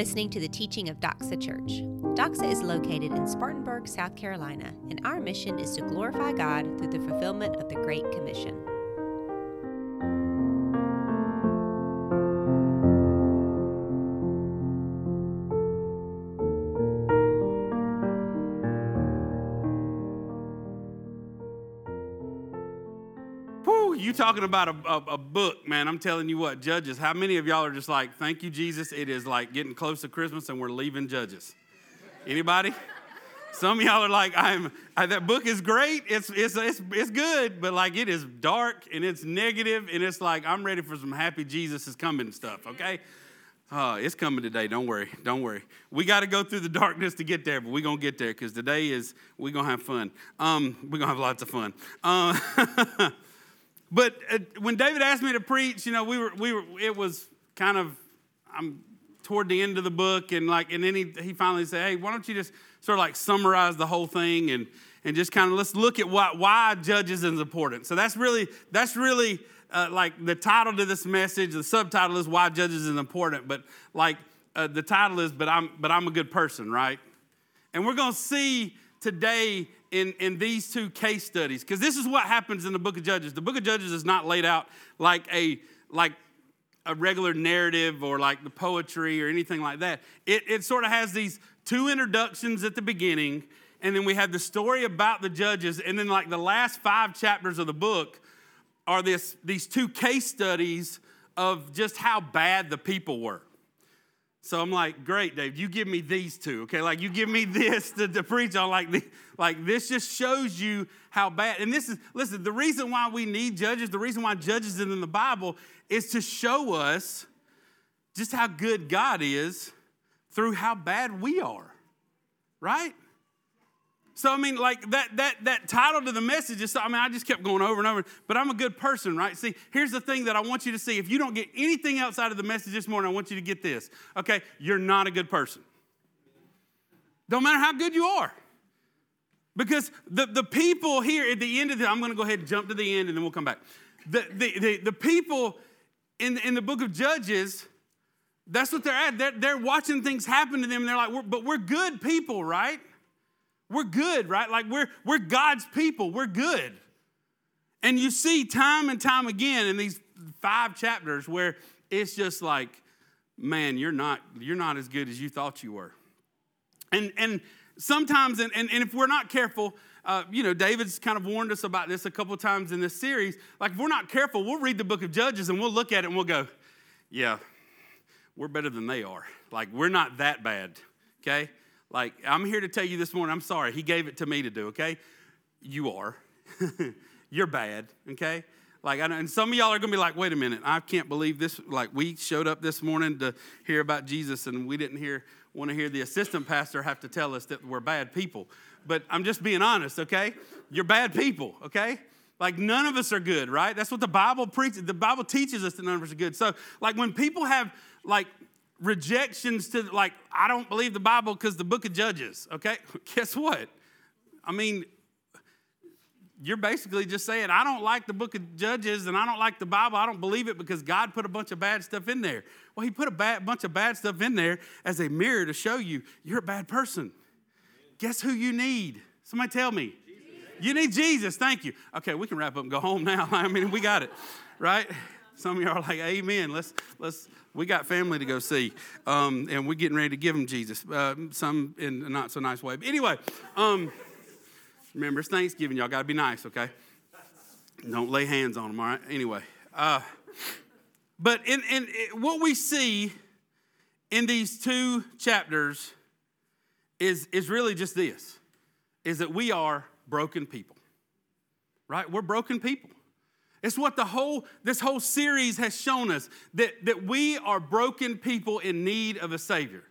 listening to the teaching of Doxa Church. Doxa is located in Spartanburg, South Carolina, and our mission is to glorify God through the fulfillment of the Great Commission. Talking about a, a, a book, man. I'm telling you what, Judges, how many of y'all are just like, thank you, Jesus? It is like getting close to Christmas and we're leaving Judges. Anybody? Some of y'all are like, I'm, I, that book is great. It's, it's, it's, it's good, but like it is dark and it's negative and it's like, I'm ready for some happy Jesus is coming stuff, okay? Oh, it's coming today. Don't worry. Don't worry. We got to go through the darkness to get there, but we're going to get there because today is, we're going to have fun. Um, we're going to have lots of fun. Uh, but uh, when David asked me to preach, you know, we were, we were, it was kind of, I'm toward the end of the book and like, and then he, he finally said, hey, why don't you just sort of like summarize the whole thing and, and just kind of let's look at why, why judges is important. So that's really, that's really, uh, like the title to this message, the subtitle is "Why Judges is Important," but like uh, the title is "But I'm But I'm a Good Person," right? And we're going to see today in in these two case studies because this is what happens in the Book of Judges. The Book of Judges is not laid out like a like a regular narrative or like the poetry or anything like that. It it sort of has these two introductions at the beginning, and then we have the story about the judges, and then like the last five chapters of the book are this, these two case studies of just how bad the people were. So I'm like, great, Dave, you give me these two, okay? Like you give me this to, to preach on, like, the, like this just shows you how bad. And this is, listen, the reason why we need judges, the reason why judges is in the Bible is to show us just how good God is through how bad we are, right? So I mean, like that that that title to the message is. I mean, I just kept going over and over. But I'm a good person, right? See, here's the thing that I want you to see. If you don't get anything outside of the message this morning, I want you to get this. Okay, you're not a good person. Don't matter how good you are. Because the, the people here at the end of the, I'm going to go ahead and jump to the end and then we'll come back. The, the, the, the people in, in the book of Judges, that's what they're at. They're, they're watching things happen to them and they're like, we're, but we're good people, right? We're good, right? Like we're, we're God's people. We're good. And you see time and time again in these five chapters where it's just like, man, you're not, you're not as good as you thought you were. And, and sometimes, and, and, and if we're not careful, uh, you know, David's kind of warned us about this a couple times in this series. Like, if we're not careful, we'll read the book of Judges and we'll look at it and we'll go, yeah, we're better than they are. Like, we're not that bad, okay? Like, I'm here to tell you this morning, I'm sorry. He gave it to me to do, okay? You are. You're bad, okay? Like, and some of y'all are gonna be like, wait a minute, I can't believe this. Like, we showed up this morning to hear about Jesus, and we didn't hear, want to hear the assistant pastor have to tell us that we're bad people. But I'm just being honest, okay? You're bad people, okay? Like, none of us are good, right? That's what the Bible preaches. The Bible teaches us that none of us are good. So, like, when people have, like, rejections to like i don't believe the bible because the book of judges okay? Guess what? I mean you're basically just saying i don't like the book of judges and i don't like the bible. I don't believe it because god put a bunch of bad stuff in there. Well he put a bad, bunch of bad stuff in there as a mirror to show you you're a bad person. Guess who you need? Somebody tell me. You need jesus. Thank you. Okay we can wrap up and go home now. I mean we got it right? Some of you are like amen. Let's let's we got family to go see, um, and we're getting ready to give them Jesus. Uh, some in a not so nice way. But anyway, um, remember it's Thanksgiving. Y'all got to be nice, okay? Don't lay hands on them, all right? Anyway, uh, but in, in, in what we see in these two chapters is, is really just this is that we are broken people right we're broken people it's what the whole this whole series has shown us that, that we are broken people in need of a savior.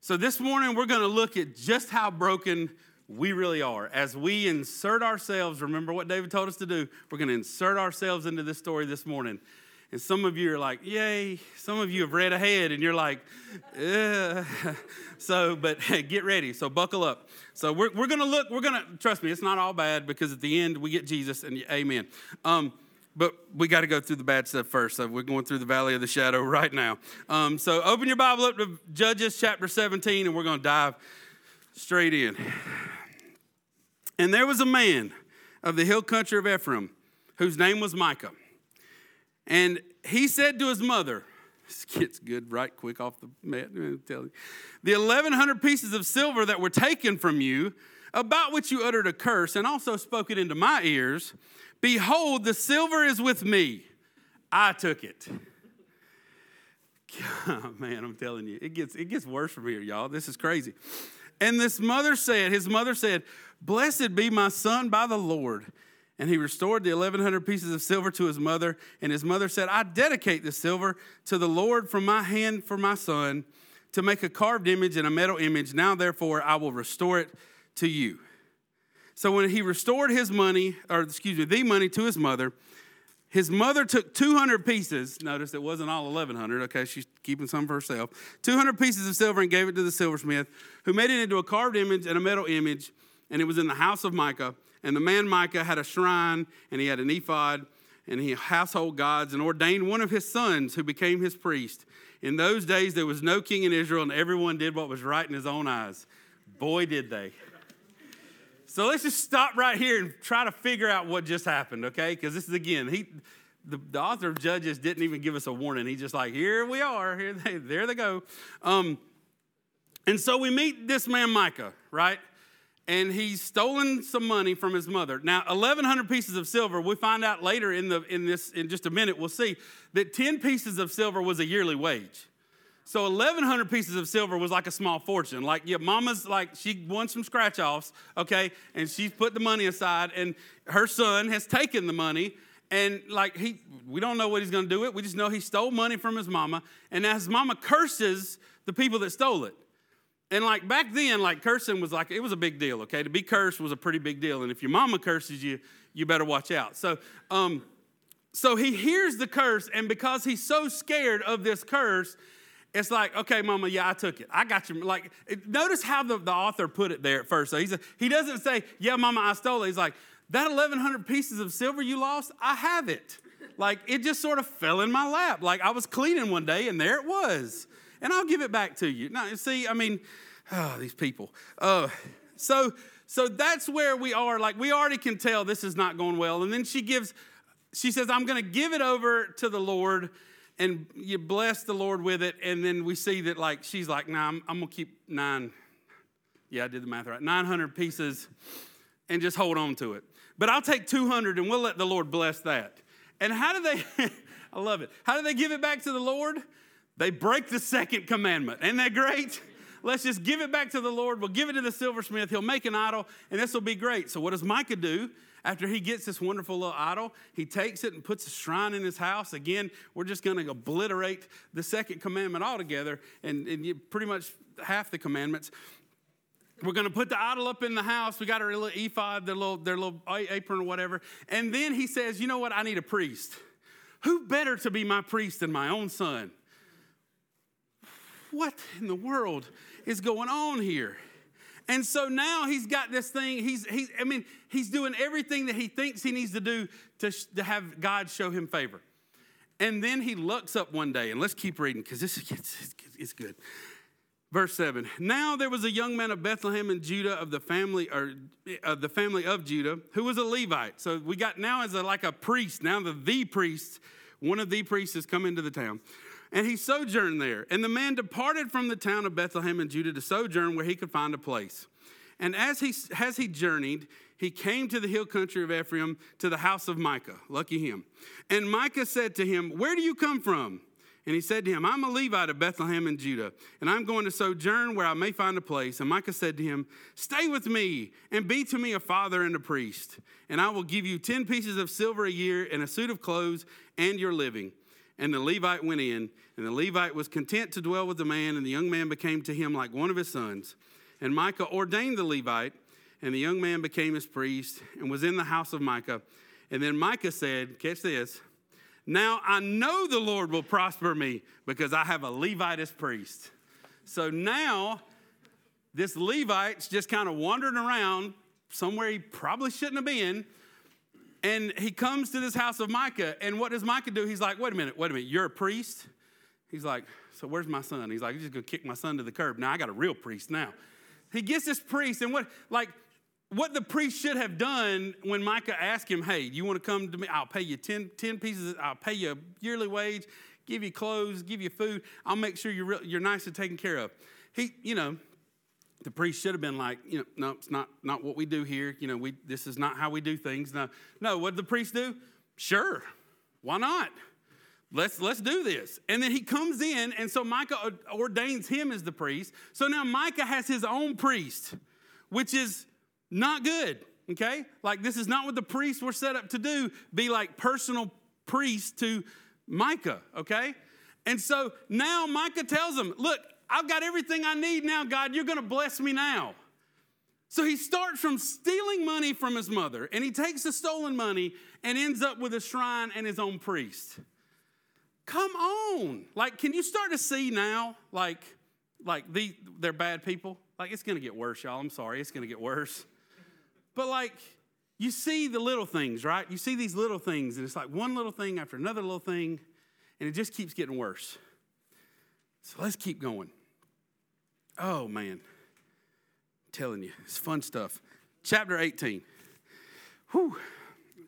So this morning we're going to look at just how broken we really are as we insert ourselves. Remember what David told us to do? We're going to insert ourselves into this story this morning. And some of you are like, yay. Some of you have read ahead and you're like, Ugh. so, but get ready. So buckle up. So we're, we're going to look, we're going to, trust me, it's not all bad because at the end we get Jesus and amen. Um, but we got to go through the bad stuff first. So we're going through the valley of the shadow right now. Um, so open your Bible up to Judges chapter 17, and we're going to dive straight in. And there was a man of the hill country of Ephraim whose name was Micah. And he said to his mother, this gets good right quick off the mat. The 1,100 pieces of silver that were taken from you, about which you uttered a curse, and also spoke it into my ears, behold, the silver is with me. I took it. God, oh, man, I'm telling you, it gets, it gets worse from here, y'all. This is crazy. And this mother said, his mother said, Blessed be my son by the Lord. And he restored the 1,100 pieces of silver to his mother. And his mother said, I dedicate the silver to the Lord from my hand for my son to make a carved image and a metal image. Now, therefore, I will restore it to you. So when he restored his money, or excuse me, the money to his mother, his mother took 200 pieces. Notice it wasn't all 1,100. Okay, she's keeping some for herself. 200 pieces of silver and gave it to the silversmith, who made it into a carved image and a metal image. And it was in the house of Micah. And the man Micah had a shrine, and he had an ephod, and he household gods, and ordained one of his sons who became his priest. In those days, there was no king in Israel, and everyone did what was right in his own eyes. Boy, did they. So let's just stop right here and try to figure out what just happened, okay? Because this is again, he, the, the, author of Judges didn't even give us a warning. He's just like, here we are, here they, there they go. Um, and so we meet this man Micah, right? And he's stolen some money from his mother. Now, 1,100 pieces of silver. We find out later in the in this in just a minute. We'll see that 10 pieces of silver was a yearly wage. So 1,100 pieces of silver was like a small fortune. Like your mama's, like she won some scratch offs, okay, and she's put the money aside, and her son has taken the money, and like he, we don't know what he's to do. It. We just know he stole money from his mama, and now his mama curses the people that stole it. And like back then, like cursing was like it was a big deal. Okay, to be cursed was a pretty big deal, and if your mama curses you, you better watch out. So, um, so he hears the curse, and because he's so scared of this curse it's like, okay, mama, yeah, I took it. I got you. Like, notice how the, the author put it there at first. So he's he doesn't say, yeah, mama, I stole it. He's like, that 1,100 pieces of silver you lost, I have it. Like, it just sort of fell in my lap. Like, I was cleaning one day and there it was. And I'll give it back to you. Now, you see, I mean, oh, these people. Uh, so, so that's where we are. Like, we already can tell this is not going well. And then she gives, she says, I'm going to give it over to the Lord and you bless the Lord with it. And then we see that, like, she's like, nah, I'm, I'm going to keep nine. Yeah, I did the math right. 900 pieces and just hold on to it. But I'll take 200 and we'll let the Lord bless that. And how do they, I love it. How do they give it back to the Lord? They break the second commandment. Isn't that great? Let's just give it back to the Lord. We'll give it to the silversmith. He'll make an idol, and this will be great. So, what does Micah do? After he gets this wonderful little idol, he takes it and puts a shrine in his house. Again, we're just going to obliterate the second commandment altogether and, and pretty much half the commandments. We're going to put the idol up in the house. We got our little ephod, their little, their little apron or whatever. And then he says, You know what? I need a priest. Who better to be my priest than my own son? What in the world is going on here? And so now he's got this thing. He's, he's I mean, he's doing everything that he thinks he needs to do to, to have God show him favor. And then he looks up one day, and let's keep reading because this is it's good. Verse 7. Now there was a young man of Bethlehem in Judah of the family or of the family of Judah who was a Levite. So we got now as a, like a priest, now the the priest, one of the priests has come into the town. And he sojourned there. And the man departed from the town of Bethlehem in Judah to sojourn where he could find a place. And as he, as he journeyed, he came to the hill country of Ephraim to the house of Micah. Lucky him. And Micah said to him, Where do you come from? And he said to him, I'm a Levite of Bethlehem in Judah, and I'm going to sojourn where I may find a place. And Micah said to him, Stay with me, and be to me a father and a priest. And I will give you 10 pieces of silver a year, and a suit of clothes, and your living. And the Levite went in, and the Levite was content to dwell with the man, and the young man became to him like one of his sons. And Micah ordained the Levite, and the young man became his priest and was in the house of Micah. And then Micah said, Catch this. Now I know the Lord will prosper me because I have a Levite as priest. So now this Levite's just kind of wandering around somewhere he probably shouldn't have been And he comes to this house of Micah. And what does Micah do? He's like, wait a minute, wait a minute. You're a priest? He's like, so where's my son? He's like, he's just to kick my son to the curb. Now I got a real priest now. He gets this priest. And what, like, what the priest should have done when Micah asked him, hey, you want to come to me? I'll pay you 10, 10 pieces, I'll pay you a yearly wage, give you clothes, give you food. I'll make sure you're, real, you're nice and taken care of. He, you know, the priest should have been like, you know, no, it's not, not what we do here. You know, we, this is not how we do things. No, no, what did the priest do? Sure, why not? Let's, let's do this. And then he comes in, and so Micah ordains him as the priest. So now Micah has his own priest, which is not good, okay? Like, this is not what the priests were set up to do, be like personal priests to Micah, okay? And so now Micah tells him, Look, I've got everything I need now, God. You're gonna bless me now. So he starts from stealing money from his mother, and he takes the stolen money and ends up with a shrine and his own priest. Come on. Like, can you start to see now, like, like the, they're bad people? Like, it's gonna get worse, y'all. I'm sorry, it's gonna get worse. But like, you see the little things, right? You see these little things, and it's like one little thing after another little thing, and it just keeps getting worse. So let's keep going. Oh, man. I'm telling you, it's fun stuff. Chapter 18. Whew.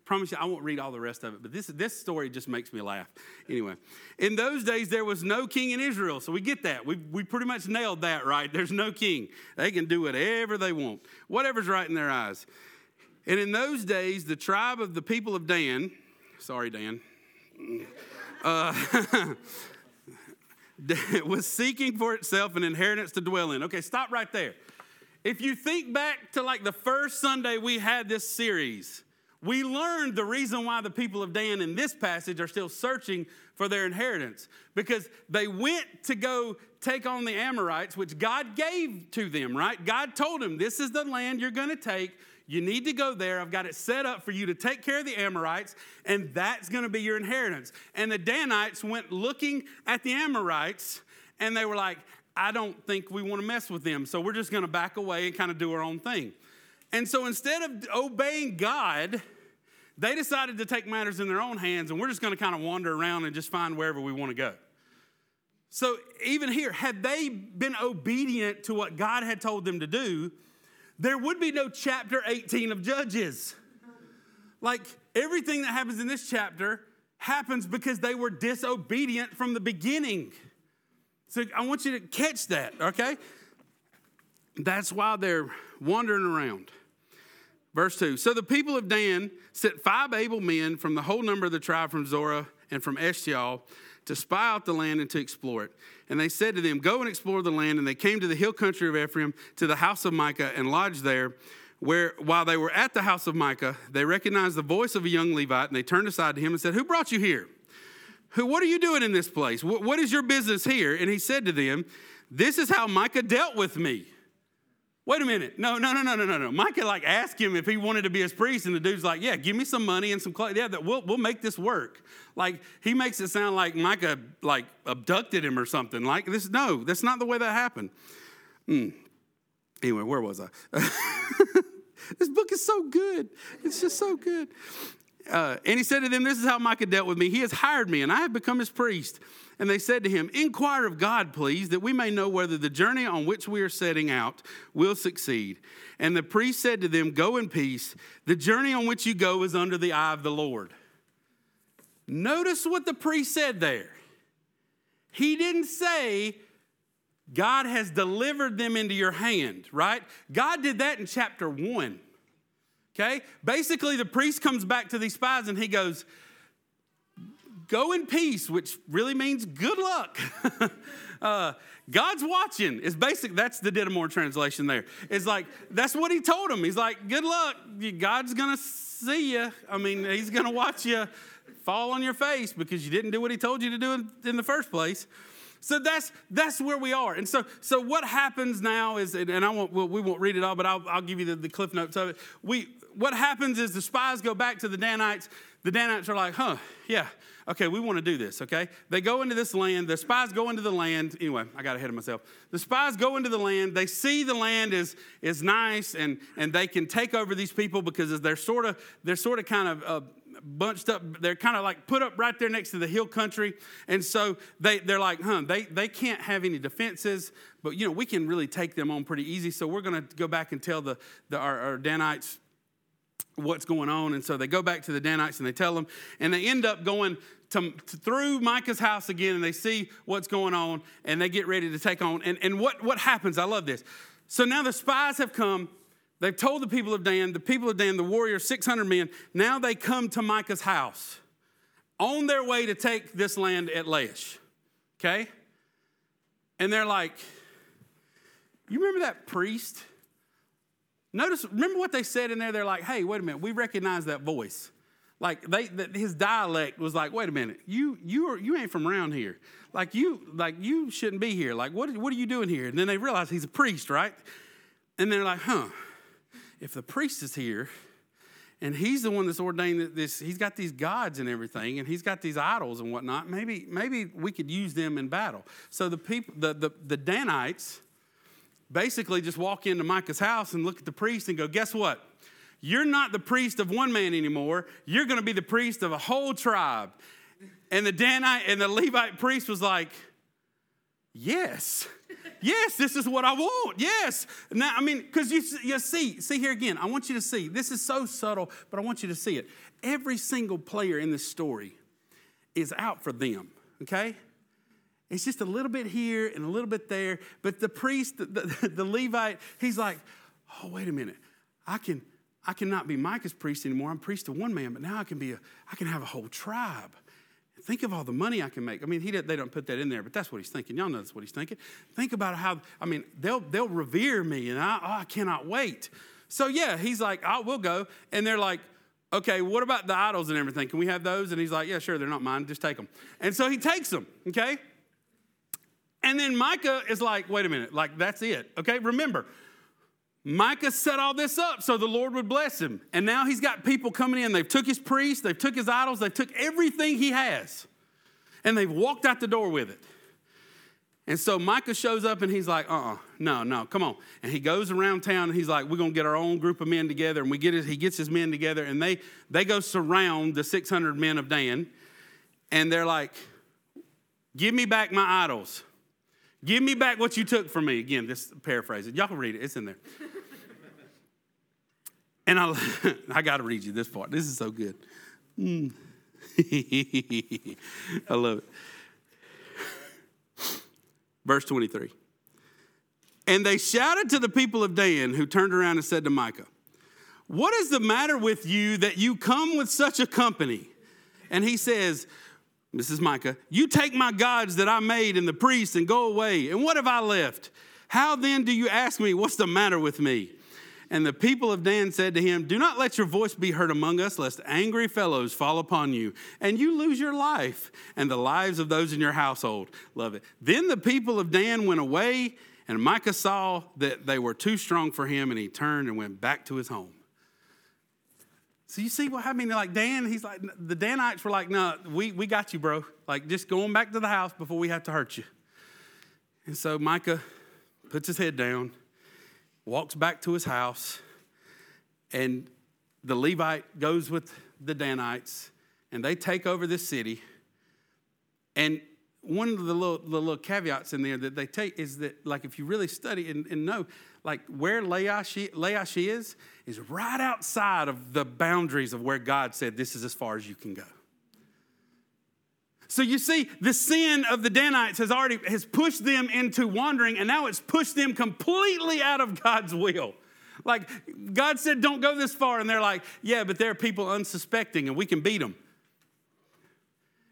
Promise you, I won't read all the rest of it, but this, this story just makes me laugh. Anyway, in those days, there was no king in Israel. So we get that. We, we pretty much nailed that, right? There's no king. They can do whatever they want, whatever's right in their eyes. And in those days, the tribe of the people of Dan, sorry, Dan, uh, was seeking for itself an inheritance to dwell in. Okay, stop right there. If you think back to like the first Sunday we had this series, we learned the reason why the people of Dan in this passage are still searching for their inheritance because they went to go take on the Amorites, which God gave to them, right? God told them, This is the land you're going to take. You need to go there. I've got it set up for you to take care of the Amorites, and that's going to be your inheritance. And the Danites went looking at the Amorites, and they were like, I don't think we want to mess with them, so we're just going to back away and kind of do our own thing. And so instead of obeying God, they decided to take matters in their own hands, and we're just going to kind of wander around and just find wherever we want to go. So, even here, had they been obedient to what God had told them to do, there would be no chapter 18 of Judges. Like everything that happens in this chapter happens because they were disobedient from the beginning. So, I want you to catch that, okay? That's why they're wandering around. Verse 2 So the people of Dan sent five able men from the whole number of the tribe from Zorah and from Eshtaol to spy out the land and to explore it. And they said to them, Go and explore the land. And they came to the hill country of Ephraim, to the house of Micah, and lodged there. Where while they were at the house of Micah, they recognized the voice of a young Levite, and they turned aside to him and said, Who brought you here? Who, what are you doing in this place? what, what is your business here? And he said to them, This is how Micah dealt with me. Wait a minute. No, no, no, no, no, no, no. Micah like asked him if he wanted to be his priest, and the dude's like, Yeah, give me some money and some clothes. Yeah, that we'll, we'll make this work. Like he makes it sound like Micah like abducted him or something. Like this, no, that's not the way that happened. Mm. Anyway, where was I? this book is so good. It's just so good. Uh, and he said to them, This is how Micah dealt with me. He has hired me, and I have become his priest. And they said to him, Inquire of God, please, that we may know whether the journey on which we are setting out will succeed. And the priest said to them, Go in peace. The journey on which you go is under the eye of the Lord. Notice what the priest said there. He didn't say, God has delivered them into your hand, right? God did that in chapter one. Okay? Basically, the priest comes back to these spies and he goes, go in peace, which really means good luck. uh, God's watching is basic. That's the Dittamore translation there. It's like, that's what he told him. He's like, good luck. God's going to see you. I mean, he's going to watch you fall on your face because you didn't do what he told you to do in, in the first place. So that's that's where we are. And so so what happens now is, and I won't we won't read it all, but I'll, I'll give you the, the cliff notes of it. We what happens is the spies go back to the Danites. The Danites are like, huh, yeah, okay, we want to do this, okay? They go into this land. The spies go into the land. Anyway, I got ahead of myself. The spies go into the land. They see the land is, is nice and, and they can take over these people because they're sort of, they're sort of kind of, uh, bunched up. They're kind of like put up right there next to the hill country. And so they, they're like, huh, they, they can't have any defenses, but you know, we can really take them on pretty easy. So we're going to go back and tell the, the our, our Danites what's going on. And so they go back to the Danites and they tell them, and they end up going to, to, through Micah's house again and they see what's going on and they get ready to take on. And, and what, what happens? I love this. So now the spies have come. They've told the people of Dan, the people of Dan, the warriors, 600 men, now they come to Micah's house on their way to take this land at Laish. Okay? And they're like, You remember that priest? Notice, remember what they said in there? They're like, hey, wait a minute, we recognize that voice. Like they, his dialect was like, wait a minute, you you are you ain't from around here. Like you like you shouldn't be here. Like what what are you doing here? And then they realize he's a priest, right? And they're like, huh, if the priest is here, and he's the one that's ordained that this, he's got these gods and everything, and he's got these idols and whatnot. Maybe maybe we could use them in battle. So the people, the the, the Danites basically just walk into Micah's house and look at the priest and go, guess what? You're not the priest of one man anymore. You're going to be the priest of a whole tribe. And the Danite and the Levite priest was like, yes. Yes, this is what I want. Yes. Now, I mean, because you, you see, see here again, I want you to see. This is so subtle, but I want you to see it. Every single player in this story is out for them, okay? It's just a little bit here and a little bit there. But the priest, the, the, the Levite, he's like, oh, wait a minute. I can, I cannot be Micah's priest anymore. I'm priest to one man, but now I can be a, I can have a whole tribe. Think of all the money I can make. I mean, he they don't put that in there, but that's what he's thinking. Y'all know that's what he's thinking. Think about how, I mean, they'll, they'll revere me, and I, oh, I cannot wait. So, yeah, he's like, I will go. And they're like, okay, what about the idols and everything? Can we have those? And he's like, yeah, sure, they're not mine. Just take them. And so he takes them, okay? And then Micah is like, wait a minute, like that's it. Okay, remember, Micah set all this up so the Lord would bless him. And now he's got people coming in. They've took his priests, they've took his idols, they've took everything he has. And they've walked out the door with it. And so Micah shows up and he's like, uh uh no, no, come on. And he goes around town and he's like, we're going to get our own group of men together. And we get it, he gets his men together and they, they go surround the 600 men of Dan. And they're like, give me back my idols. Give me back what you took from me. Again, this paraphrase it. Y'all can read it, it's in there. and I, I got to read you this part. This is so good. Mm. I love it. Verse 23. And they shouted to the people of Dan, who turned around and said to Micah, What is the matter with you that you come with such a company? And he says, this is Micah, you take my gods that I made and the priests and go away. And what have I left? How then do you ask me, what's the matter with me? And the people of Dan said to him, Do not let your voice be heard among us, lest angry fellows fall upon you, and you lose your life and the lives of those in your household. Love it. Then the people of Dan went away, and Micah saw that they were too strong for him, and he turned and went back to his home. So you see what I mean? Like Dan, he's like, the Danites were like, no, we, we got you, bro. Like just going back to the house before we have to hurt you. And so Micah puts his head down, walks back to his house, and the Levite goes with the Danites, and they take over this city. And one of the little, the little caveats in there that they take is that, like, if you really study and, and know, like, where Laish, is, is right outside of the boundaries of where God said, This is as far as you can go. So you see, the sin of the Danites has already has pushed them into wandering, and now it's pushed them completely out of God's will. Like God said, don't go this far, and they're like, yeah, but there are people unsuspecting, and we can beat them.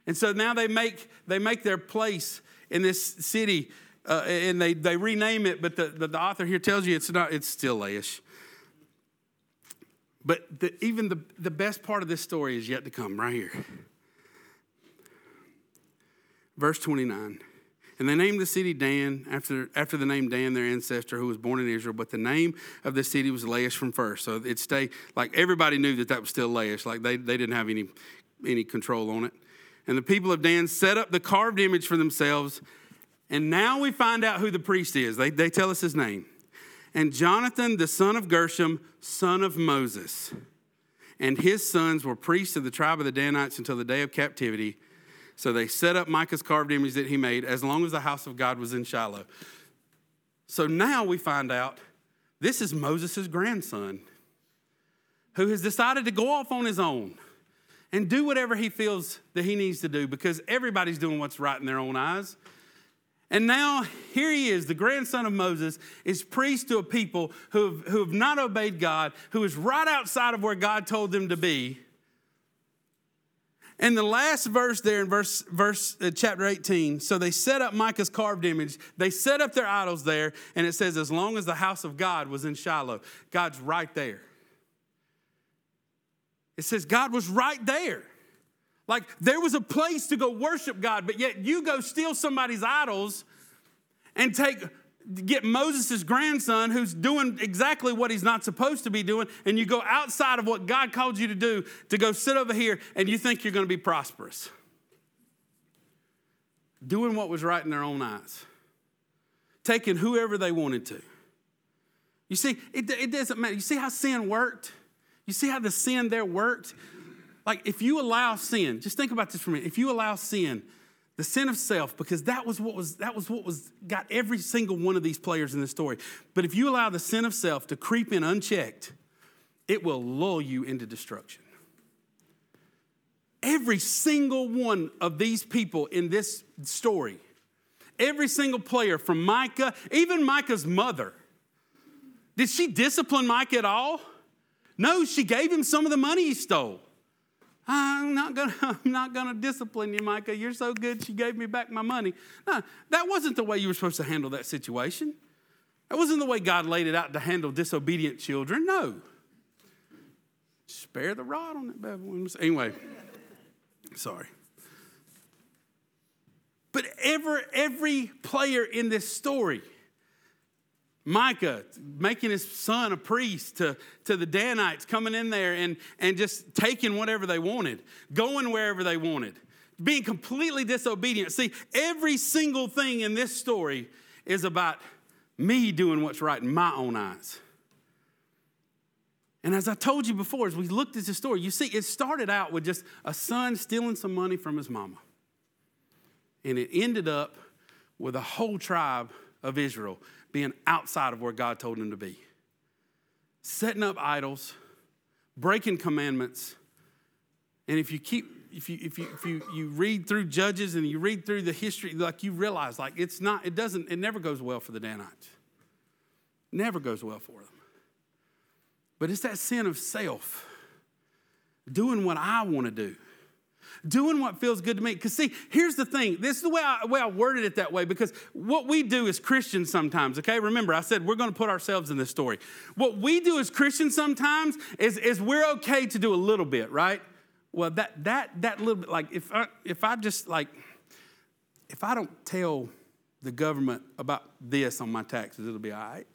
And so now they make they make their place in this city, uh, and they they rename it. But the, the, the author here tells you it's not. It's still Laish. But the, even the, the best part of this story is yet to come, right here. Verse 29. And they named the city Dan after, after the name Dan, their ancestor who was born in Israel. But the name of the city was Laish from first. So it stayed, like everybody knew that that was still Laish. Like they, they didn't have any, any control on it. And the people of Dan set up the carved image for themselves. And now we find out who the priest is. They, they tell us his name. And Jonathan, the son of Gershom, son of Moses, and his sons were priests of the tribe of the Danites until the day of captivity. So they set up Micah's carved image that he made as long as the house of God was in Shiloh. So now we find out this is Moses' grandson who has decided to go off on his own and do whatever he feels that he needs to do because everybody's doing what's right in their own eyes. And now here he is, the grandson of Moses, is priest to a people who have, who have not obeyed God, who is right outside of where God told them to be. And the last verse there in verse, verse uh, chapter 18, so they set up Micah's carved image. They set up their idols there, and it says, as long as the house of God was in Shiloh, God's right there. It says God was right there. Like there was a place to go worship God, but yet you go steal somebody's idols and take get Moses' grandson who's doing exactly what he's not supposed to be doing, and you go outside of what God called you to do to go sit over here and you think you're going to be prosperous. Doing what was right in their own eyes, taking whoever they wanted to. You see, it, it doesn't matter. You see how sin worked? You see how the sin there worked? Like, if you allow sin, just think about this for a minute. If you allow sin, the sin of self, because that was what was that was what was got every single one of these players in the story. But if you allow the sin of self to creep in unchecked, it will lull you into destruction. Every single one of these people in this story, every single player from Micah, even Micah's mother, did she discipline Micah at all? No, she gave him some of the money he stole. I'm not gonna, I'm not gonna discipline you, Micah. You're so good, she gave me back my money. No, that wasn't the way you were supposed to handle that situation. That wasn't the way God laid it out to handle disobedient children. No. Spare the rod on that bad. Anyway, sorry. But ever, every player in this story Micah making his son a priest to, to the Danites, coming in there and, and just taking whatever they wanted, going wherever they wanted, being completely disobedient. See, every single thing in this story is about me doing what's right in my own eyes. And as I told you before, as we looked at the story, you see, it started out with just a son stealing some money from his mama. And it ended up with a whole tribe of Israel being outside of where God told him to be. Setting up idols, breaking commandments. And if you keep, if you, if you, if you, you read through Judges and you read through the history, like you realize, like it's not, it doesn't, it never goes well for the Danites. Never goes well for them. But it's that sin of self, doing what I want to do doing what feels good to me. Because, see, here's the thing this is the way I, way I worded it that way because what we do as Christians sometimes, okay, remember, I said we're going to put ourselves in this story. What we do as Christians sometimes is, is we're okay to do a little bit, right? Well, that, that, that little bit, like if I, if I just, like, if I don't tell the government about this on my taxes, it'll be all right.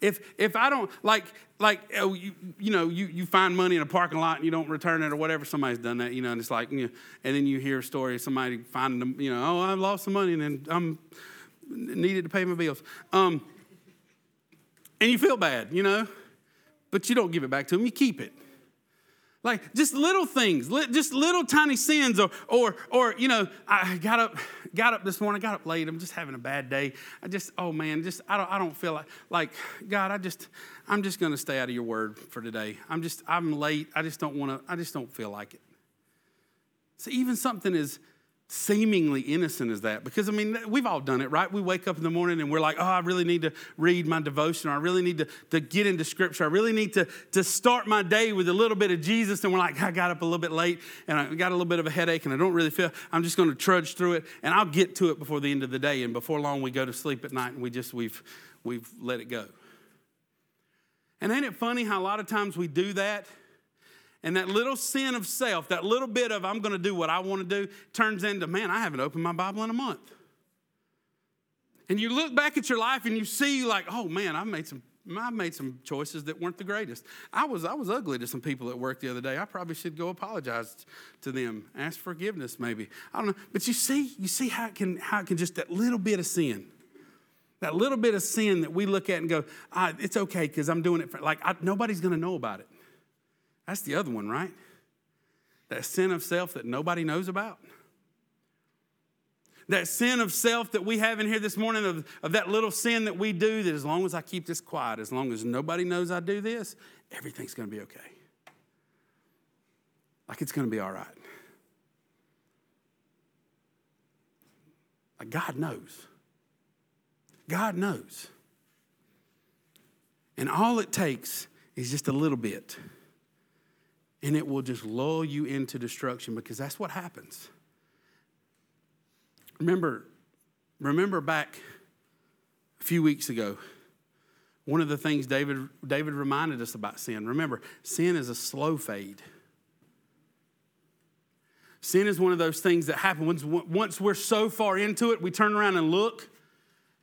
If if I don't like like oh, you, you know you, you find money in a parking lot and you don't return it or whatever somebody's done that you know and it's like you know, and then you hear a story of somebody finding them you know oh I lost some money and then I'm needed to pay my bills. Um, and you feel bad you know but you don't give it back to them you keep it like just little things, just little tiny sins, or or or you know, I got up, got up this morning, got up late. I'm just having a bad day. I just, oh man, just I don't I don't feel like like God. I just I'm just gonna stay out of your word for today. I'm just I'm late. I just don't want to. I just don't feel like it. So even something is seemingly innocent as that. Because i mean we've all done it right? We wake up in the morning and we're like oh i really need to read my devotion. Or i really need to, to get into scripture. I really need to, to start my day with a little bit of jesus. And we're like i got up a little bit late and i got a little bit of a headache and i don't really feel i'm just going to trudge through it and i'll get to it before the end of the day. And before long we go to sleep at night and we just we've we've let it go. And ain't it funny how a lot of times we do that and that little sin of self, that little bit of I'm going to do what I want to do, turns into, man, I haven't opened my Bible in a month. And you look back at your life and you see, like, oh man, I've made some I've made some choices that weren't the greatest. I was, I was ugly to some people at work the other day. I probably should go apologize to them, ask forgiveness maybe. I don't know. But you see, you see how it can, how it can just that little bit of sin, that little bit of sin that we look at and go, ah, it's okay because I'm doing it for, like, I, nobody's going to know about it. That's the other one, right? That sin of self that nobody knows about that sin of self that we have in here this morning, of, of that little sin that we do, that as long as I keep this quiet, as long as nobody knows I do this, everything's to be okay. Like it's to be all right. Like God knows. God knows. And all it takes is just a little bit. And it will just lull you into destruction because that's what happens. Remember, remember back a few weeks ago, one of the things David, David reminded us about sin. Remember, sin is a slow fade. Sin is one of those things that happens once we're so far into it, we turn around and look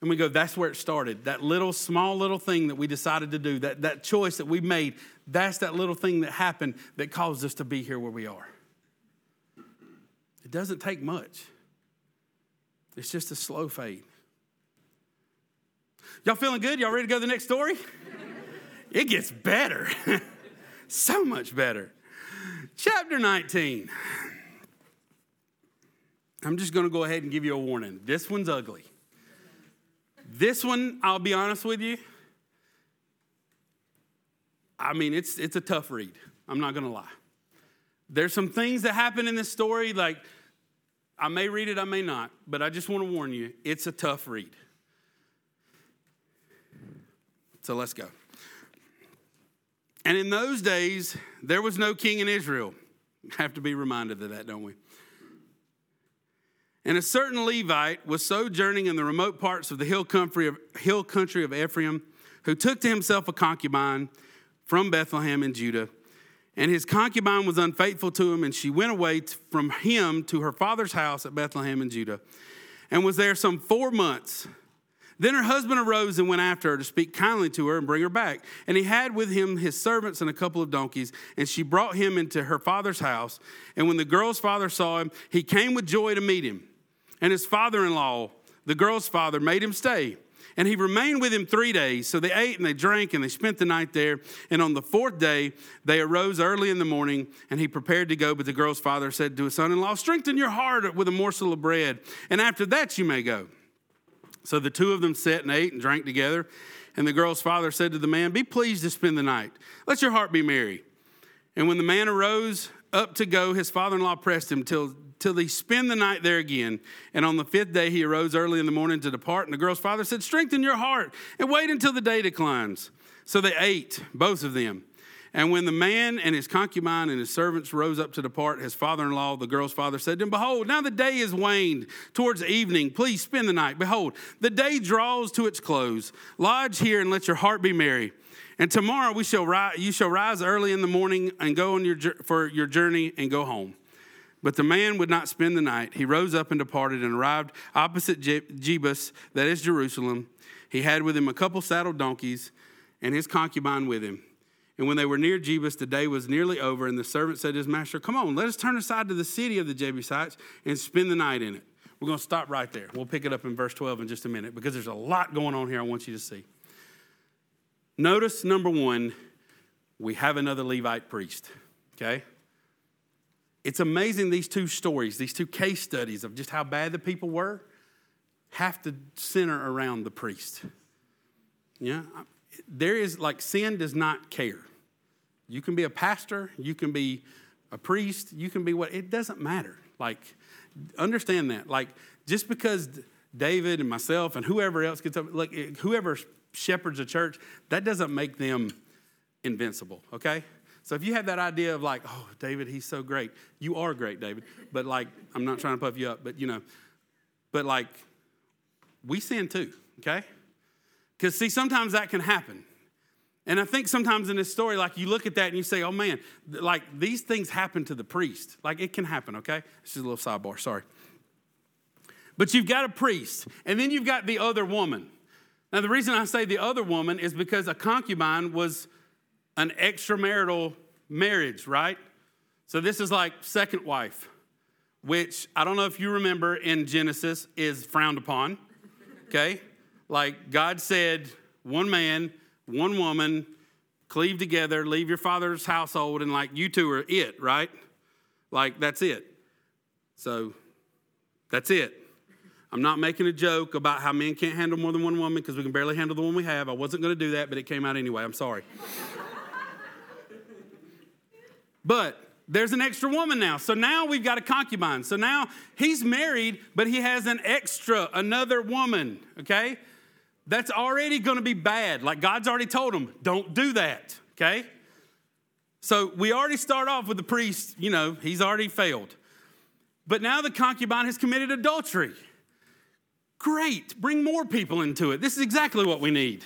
and we go, that's where it started. That little, small little thing that we decided to do, that, that choice that we made, that's that little thing that happened that caused us to be here where we are. It doesn't take much. It's just a slow fade. Y'all feeling good? Y'all ready to go to the next story? it gets better. so much better. Chapter 19. I'm just going to go ahead and give you a warning. This one's ugly. This one, I'll be honest with you. I mean, it's, it's a tough read. I'm not going to lie. There's some things that happen in this story, like I may read it, I may not, but I just want to warn you it's a tough read. So let's go. And in those days, there was no king in Israel. Have to be reminded of that, don't we? And a certain Levite was sojourning in the remote parts of the hill country of, hill country of Ephraim, who took to himself a concubine from Bethlehem in Judah and his concubine was unfaithful to him, and she went away from him to her father's house at Bethlehem in Judah, and was there some four months. Then her husband arose and went after her to speak kindly to her and bring her back. And he had with him his servants and a couple of donkeys, and she brought him into her father's house. And when the girl's father saw him, he came with joy to meet him. And his father in law, the girl's father, made him stay. And he remained with him three days. So they ate and they drank and they spent the night there. And on the fourth day, they arose early in the morning and he prepared to go. But the girl's father said to his son in law, Strengthen your heart with a morsel of bread, and after that you may go. So the two of them sat and ate and drank together. And the girl's father said to the man, Be pleased to spend the night. Let your heart be merry. And when the man arose up to go, his father in law pressed him till till he spend the night there again. And on the fifth day, he arose early in the morning to depart. And the girl's father said, Strengthen your heart and wait until the day declines. So they ate, both of them. And when the man and his concubine and his servants rose up to depart, his father in law, the girl's father, said to him, Behold, now the day is waned towards evening. Please spend the night. Behold, the day draws to its close. Lodge here and let your heart be merry. And tomorrow we shall you shall rise early in the morning and go on your, for your journey and go home. But the man would not spend the night. He rose up and departed and arrived opposite Jebus, that is Jerusalem. He had with him a couple saddled donkeys and his concubine with him. And when they were near Jebus, the day was nearly over, and the servant said to his master, Come on, let us turn aside to the city of the Jebusites and spend the night in it. We're going to stop right there. We'll pick it up in verse 12 in just a minute because there's a lot going on here I want you to see. Notice number one, we have another Levite priest, okay? It's amazing these two stories, these two case studies of just how bad the people were, have to center around the priest. Yeah, there is like sin does not care. You can be a pastor, you can be a priest, you can be what, it doesn't matter. Like, understand that. Like, just because David and myself and whoever else gets up, like, whoever shepherds a church, that doesn't make them invincible, okay? So if you have that idea of like, oh, David, he's so great, you are great, David. But like, I'm not trying to puff you up, but you know, but like, we sin too, okay? Because see, sometimes that can happen. And I think sometimes in this story, like you look at that and you say, oh man, like these things happen to the priest. Like it can happen, okay? This is a little sidebar, sorry. But you've got a priest, and then you've got the other woman. Now, the reason I say the other woman is because a concubine was an extramarital marriage, right? So this is like second wife, which I don't know if you remember in Genesis is frowned upon. Okay? Like God said, one man, one woman, cleave together, leave your father's household, and like you two are it, right? Like that's it. So that's it. I'm not making a joke about how men can't handle more than one woman because we can barely handle the one we have. I wasn't going to do that, but it came out anyway. I'm sorry. but there's an extra woman now. So now we've got a concubine. So now he's married, but he has an extra, another woman, okay? That's already going to be bad. Like God's already told him, don't do that, okay? So we already start off with the priest, you know, he's already failed. But now the concubine has committed adultery. Great, bring more people into it. This is exactly what we need.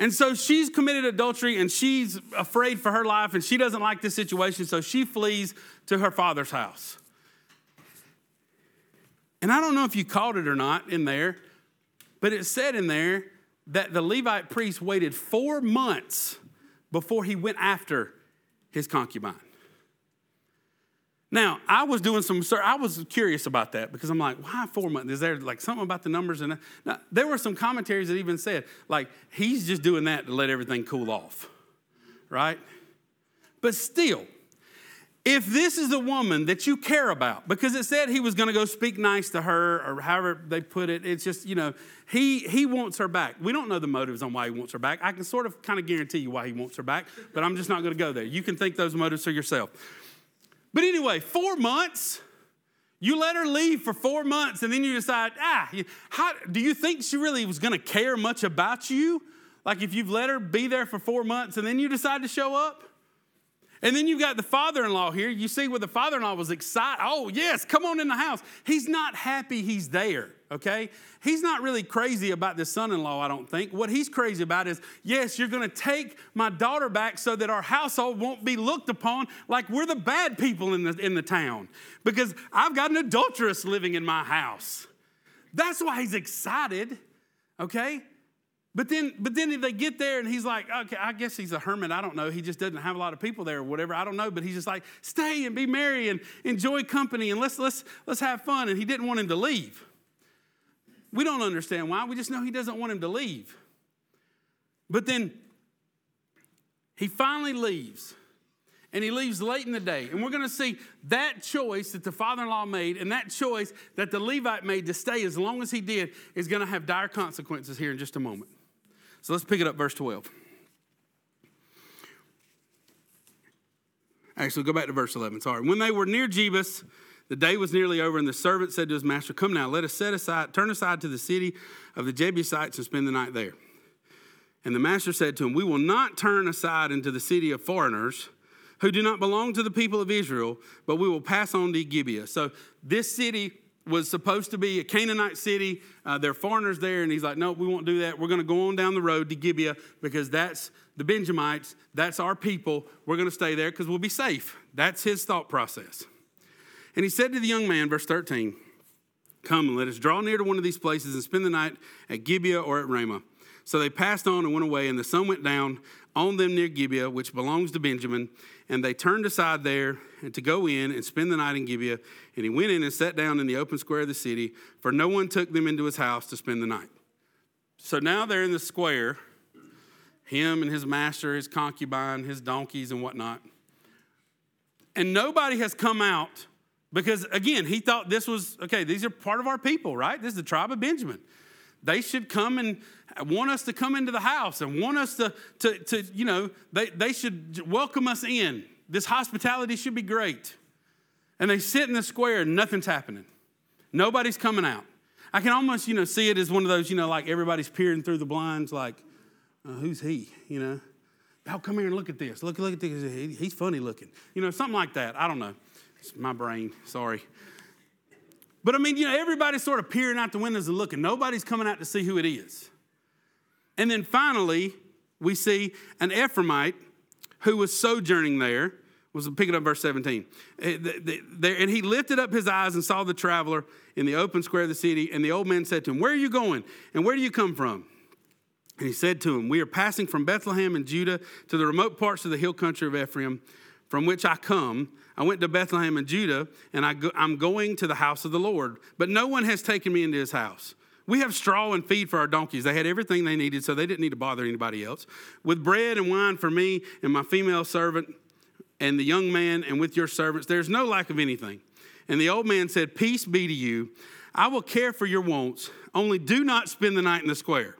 And so she's committed adultery and she's afraid for her life and she doesn't like this situation, so she flees to her father's house. And I don't know if you caught it or not in there, but it said in there that the Levite priest waited four months before he went after his concubine. Now, I was doing some, I was curious about that because I'm like, why four months? Is there like something about the numbers? And now, there were some commentaries that even said, like, he's just doing that to let everything cool off, right? But still, if this is the woman that you care about, because it said he was going to go speak nice to her, or however they put it, it's just, you know, he, he wants her back. We don't know the motives on why he wants her back. I can sort of kind of guarantee you why he wants her back, but I'm just not going to go there. You can think those motives for yourself. But anyway, four months. You let her leave for four months and then you decide, ah, how, do you think she really was to care much about you? Like if you've let her be there for four months and then you decide to show up? And then you've got the father in law here. You see where the father in law was excited. Oh, yes, come on in the house. He's not happy he's there, okay? He's not really crazy about this son in law, I don't think. What he's crazy about is, yes, you're gonna take my daughter back so that our household won't be looked upon like we're the bad people in the, in the town because I've got an adulteress living in my house. That's why he's excited, okay? But then, but then they get there and he's like, okay, I guess he's a hermit. I don't know. He just doesn't have a lot of people there or whatever. I don't know. But he's just like, stay and be merry and enjoy company and let's let's let's have fun. And he didn't want him to leave. We don't understand why. We just know he doesn't want him to leave. But then he finally leaves. And he leaves late in the day. And we're going to see that choice that the father in law made and that choice that the Levite made to stay as long as he did is going to have dire consequences here in just a moment. So let's pick it up, verse 12. Actually, go back to verse 11. Sorry. When they were near Jebus, the day was nearly over, and the servant said to his master, Come now, let us set aside, turn aside to the city of the Jebusites and spend the night there. And the master said to him, We will not turn aside into the city of foreigners who do not belong to the people of Israel, but we will pass on to Gibeah. So this city was supposed to be a Canaanite city. Uh, there are foreigners there, and he's like, no, we won't do that. We're going to go on down the road to Gibeah because that's the Benjamites. That's our people. We're going to stay there because we'll be safe. That's his thought process. And he said to the young man, verse 13, Come and let us draw near to one of these places and spend the night at Gibeah or at Ramah. So they passed on and went away, and the sun went down on them near Gibeah, which belongs to Benjamin. And they turned aside there and to go in and spend the night in Gibeah. And he went in and sat down in the open square of the city, for no one took them into his house to spend the night. So now they're in the square, him and his master, his concubine, his donkeys, and whatnot. And nobody has come out because, again, he thought this was okay, these are part of our people, right? This is the tribe of Benjamin. They should come and want us to come into the house and want us to, to, to you know, they, they should welcome us in. This hospitality should be great. And they sit in the square and nothing's happening. Nobody's coming out. I can almost, you know, see it as one of those, you know, like everybody's peering through the blinds, like, uh, who's he? You know, oh, come here and look at this. Look, look at this. He, he's funny looking. You know, something like that. I don't know. It's my brain. Sorry. But I mean, you know, everybody's sort of peering out the windows and looking. Nobody's coming out to see who it is. And then finally, we see an Ephraimite who was sojourning there. Was picking up verse 17. Eh, and he lifted up his eyes and saw the traveler in the open square of the city. And the old man said to him, Where are you going? And where do you come from? And he said to him, We are passing from Bethlehem in Judah to the remote parts of the hill country of Ephraim, from which I come. I went to Bethlehem in Judah, and I go, I'm going to the house of the Lord. But no one has taken me into his house. We have straw and feed for our donkeys. They had everything they needed, so they didn't need to bother anybody else. With bread and wine for me and my female servant and the young man, and with your servants, there's no lack of anything. And the old man said, Peace be to you. I will care for your wants, only do not spend the night in the square.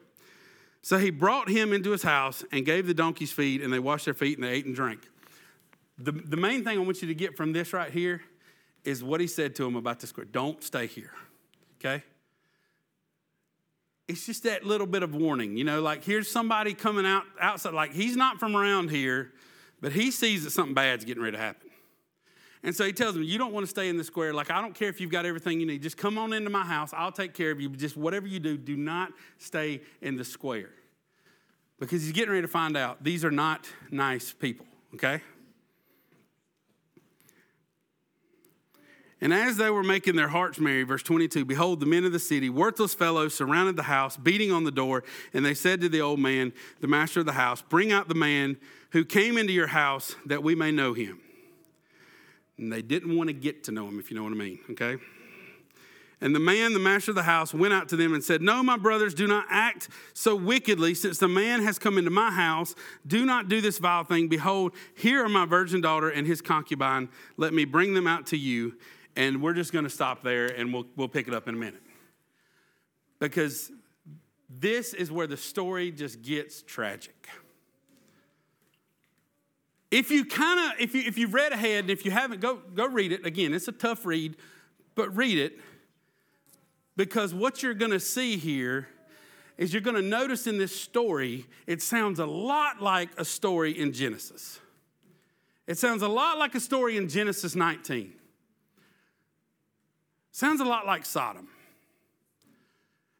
So he brought him into his house and gave the donkeys feed, and they washed their feet and they ate and drank. The, the main thing I want you to get from this right here is what he said to him about the square. Don't stay here, okay? It's just that little bit of warning, you know, like here's somebody coming out outside, like he's not from around here, but he sees that something bad's getting ready to happen. And so he tells him, You don't want to stay in the square. Like, I don't care if you've got everything you need. Just come on into my house. I'll take care of you. Just whatever you do, do not stay in the square. Because he's getting ready to find out these are not nice people, okay? And as they were making their hearts merry, verse 22, behold, the men of the city, worthless fellows, surrounded the house, beating on the door. And they said to the old man, the master of the house, Bring out the man who came into your house that we may know him. And they didn't want to get to know him, if you know what I mean, okay? And the man, the master of the house, went out to them and said, No, my brothers, do not act so wickedly, since the man has come into my house. Do not do this vile thing. Behold, here are my virgin daughter and his concubine. Let me bring them out to you and we're just going to stop there and we'll, we'll pick it up in a minute. Because this is where the story just gets tragic. If you kind of, if, you, if you've read ahead, and if you haven't, go, go read it. Again, it's a tough read, but read it. Because what you're going to see here is you're going to notice in this story, it sounds a lot like a story in Genesis. It sounds a lot like a story in Genesis 19. Sounds a lot like Sodom.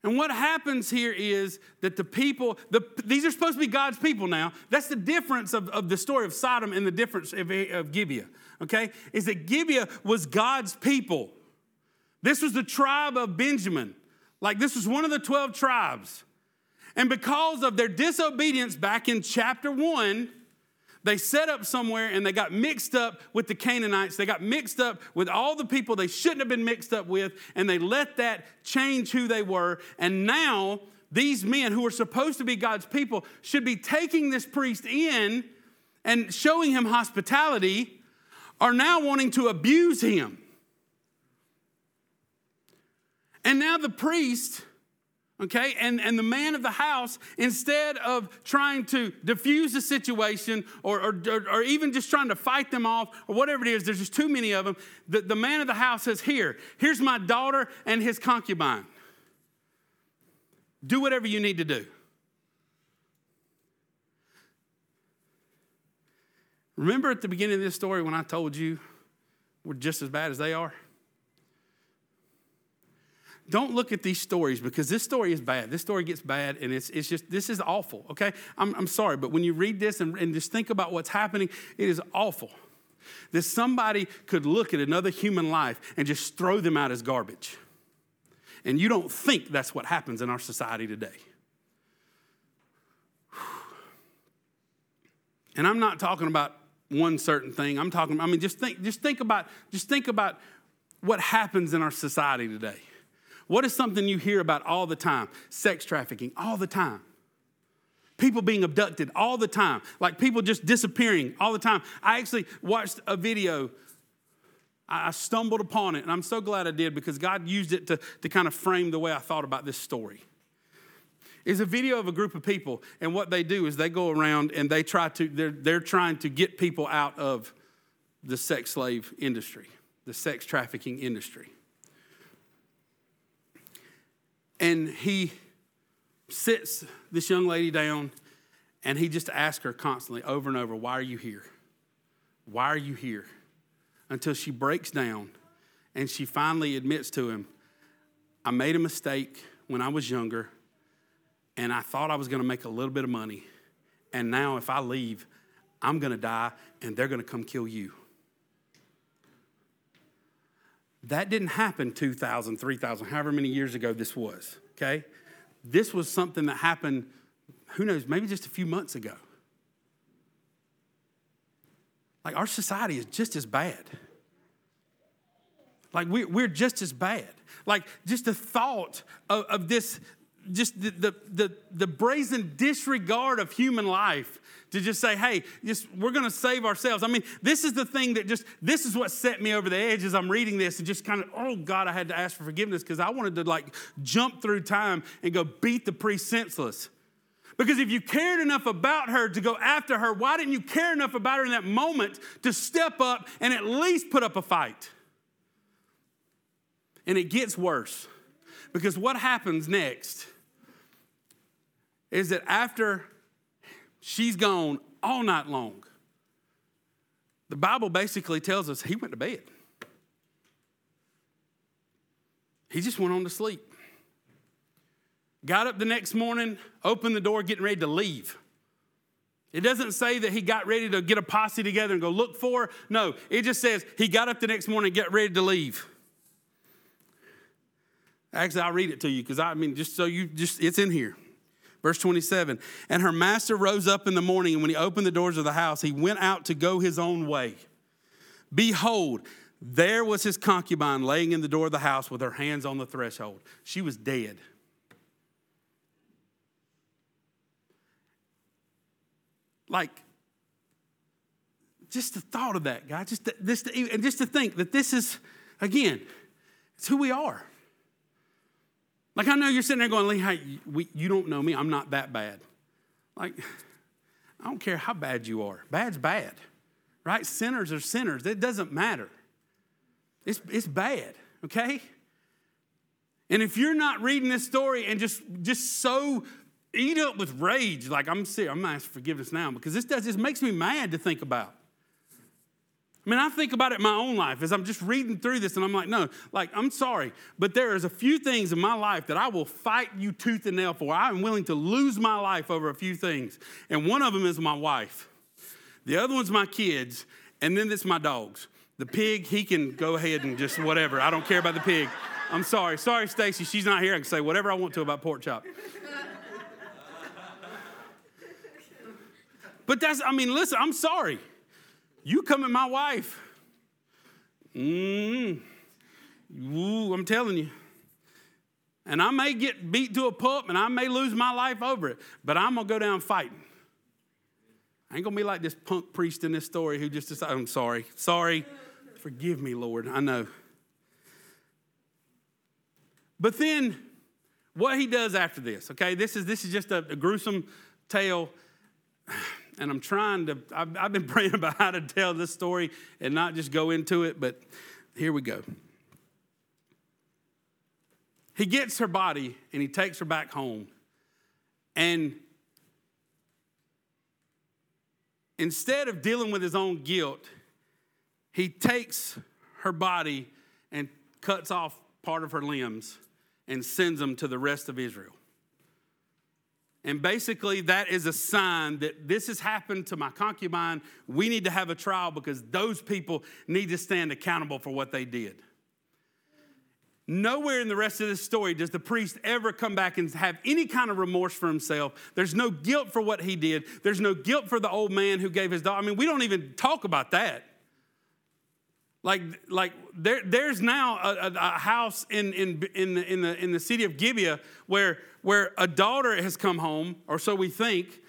And what happens here is that the people, the, these are supposed to be God's people now. That's the difference of, of the story of Sodom and the difference of, of Gibeah, okay? Is that Gibeah was God's people. This was the tribe of Benjamin. Like this was one of the 12 tribes. And because of their disobedience back in chapter 1, they set up somewhere and they got mixed up with the Canaanites. They got mixed up with all the people they shouldn't have been mixed up with, and they let that change who they were. And now, these men who are supposed to be God's people should be taking this priest in and showing him hospitality, are now wanting to abuse him. And now the priest okay? And, and the man of the house, instead of trying to diffuse the situation or, or, or, even just trying to fight them off or whatever it is, there's just too many of them, the, the man of the house says, Here, here's my daughter and his concubine. Do whatever you need to do. Remember at the beginning of this story when I told you we're just as bad as they are? Don't look at these stories because this story is bad. This story gets bad and it's, it's just, this is awful, okay? I'm, I'm sorry, but when you read this and, and just think about what's happening, it is awful. That somebody could look at another human life and just throw them out as garbage. And you don't think that's what happens in our society today. And I'm not talking about one certain thing. I'm talking, I mean, just think, just think about, just think about what happens in our society today. What is something you hear about all the time? Sex trafficking, all the time. People being abducted all the time, like people just disappearing all the time. I actually watched a video. I stumbled upon it, and I'm so glad I did because God used it to, to kind of frame the way I thought about this story. Is a video of a group of people, and what they do is they go around and they try to, they're, they're trying to get people out of the sex slave industry, the sex trafficking industry. And he sits this young lady down and he just asks her constantly over and over, Why are you here? Why are you here? Until she breaks down and she finally admits to him, I made a mistake when I was younger and I thought I was going to make a little bit of money. And now, if I leave, I'm going to die and they're going to come kill you. That didn't happen 2,000, 3,000, however many years ago this was, okay? This was something that happened who knows, maybe just a few months ago. Like our society is just as bad. Like we, we're just as bad. Like just the thought of, of this, just the, the, the, the brazen disregard of human life to just say, hey, just we're going to save ourselves. I mean, this is the thing that just this is what set me over the edge as I'm reading this and just kind of, oh God, I had to ask for forgiveness because I wanted to like jump through time and go beat the priest senseless. Because if you cared enough about her to go after her, why didn't you care enough about her in that moment to step up and at least put up a fight? And it gets worse. Because what happens next is that after she's gone all night long, the Bible basically tells us he went to bed. He just went on to sleep. Got up the next morning, opened the door, getting ready to leave. It doesn't say that he got ready to get a posse together and go look for her. No, it just says he got up the next morning and get ready to leave. Actually, I'll read it to you because I mean, just so you just, it's in here. Verse 27 And her master rose up in the morning, and when he opened the doors of the house, he went out to go his own way. Behold, there was his concubine laying in the door of the house with her hands on the threshold. She was dead. Like, just the thought of that, guy, just to, this, and just to think that this is, again, it's who we are. Like, I know you're sitting there going, Lee, hey, you don't know me. I'm not that bad. Like, I don't care how bad you are. Bad's bad, right? Sinners are sinners. It doesn't matter. It's, it's bad, okay? And if you're not reading this story and just, just so eat up with rage, like I'm I'm asking forgiveness now because this does this makes me mad to think about. I mean, I think about it in my own life as I'm just reading through this, and I'm like, no, like, I'm sorry, but there is a few things in my life that I will fight you tooth and nail for. I am willing to lose my life over a few things. And one of them is my wife, the other one's my kids, and then it's my dogs. The pig, he can go ahead and just whatever. I don't care about the pig. I'm sorry. Sorry, Stacy. She's not here. I can say whatever I want to about pork chop. But that's, I mean, listen, I'm sorry. You come at my wife. Mm, Ooh, I'm telling you. And I may get beat to a pulp and I may lose my life over it, but I'm going to go down fighting. I ain't going to be like this punk priest in this story who just decided, I'm sorry, sorry, forgive me, Lord, I know. But then what he does after this, okay, this is, this is just a, a gruesome tale and I'm trying to, I've, I've been praying about how to tell this story and not just go into it, but here we go. He gets her body and he takes her back home. And instead of dealing with his own guilt, he takes her body and cuts off part of her limbs and sends them to the rest of Israel. And basically, that is a sign that this has happened to my concubine. We need to have a trial because those people need to stand accountable for what they did. Nowhere in the rest of this story does the priest ever come back and have any kind of remorse for himself. There's no guilt for what he did. There's no guilt for the old man who gave his daughter. I mean, we don't even talk about that. Like, like there, there's now a, a, house in, in, in, the, in, the, in the city of Gibeah where, where a daughter has come home, or so we think,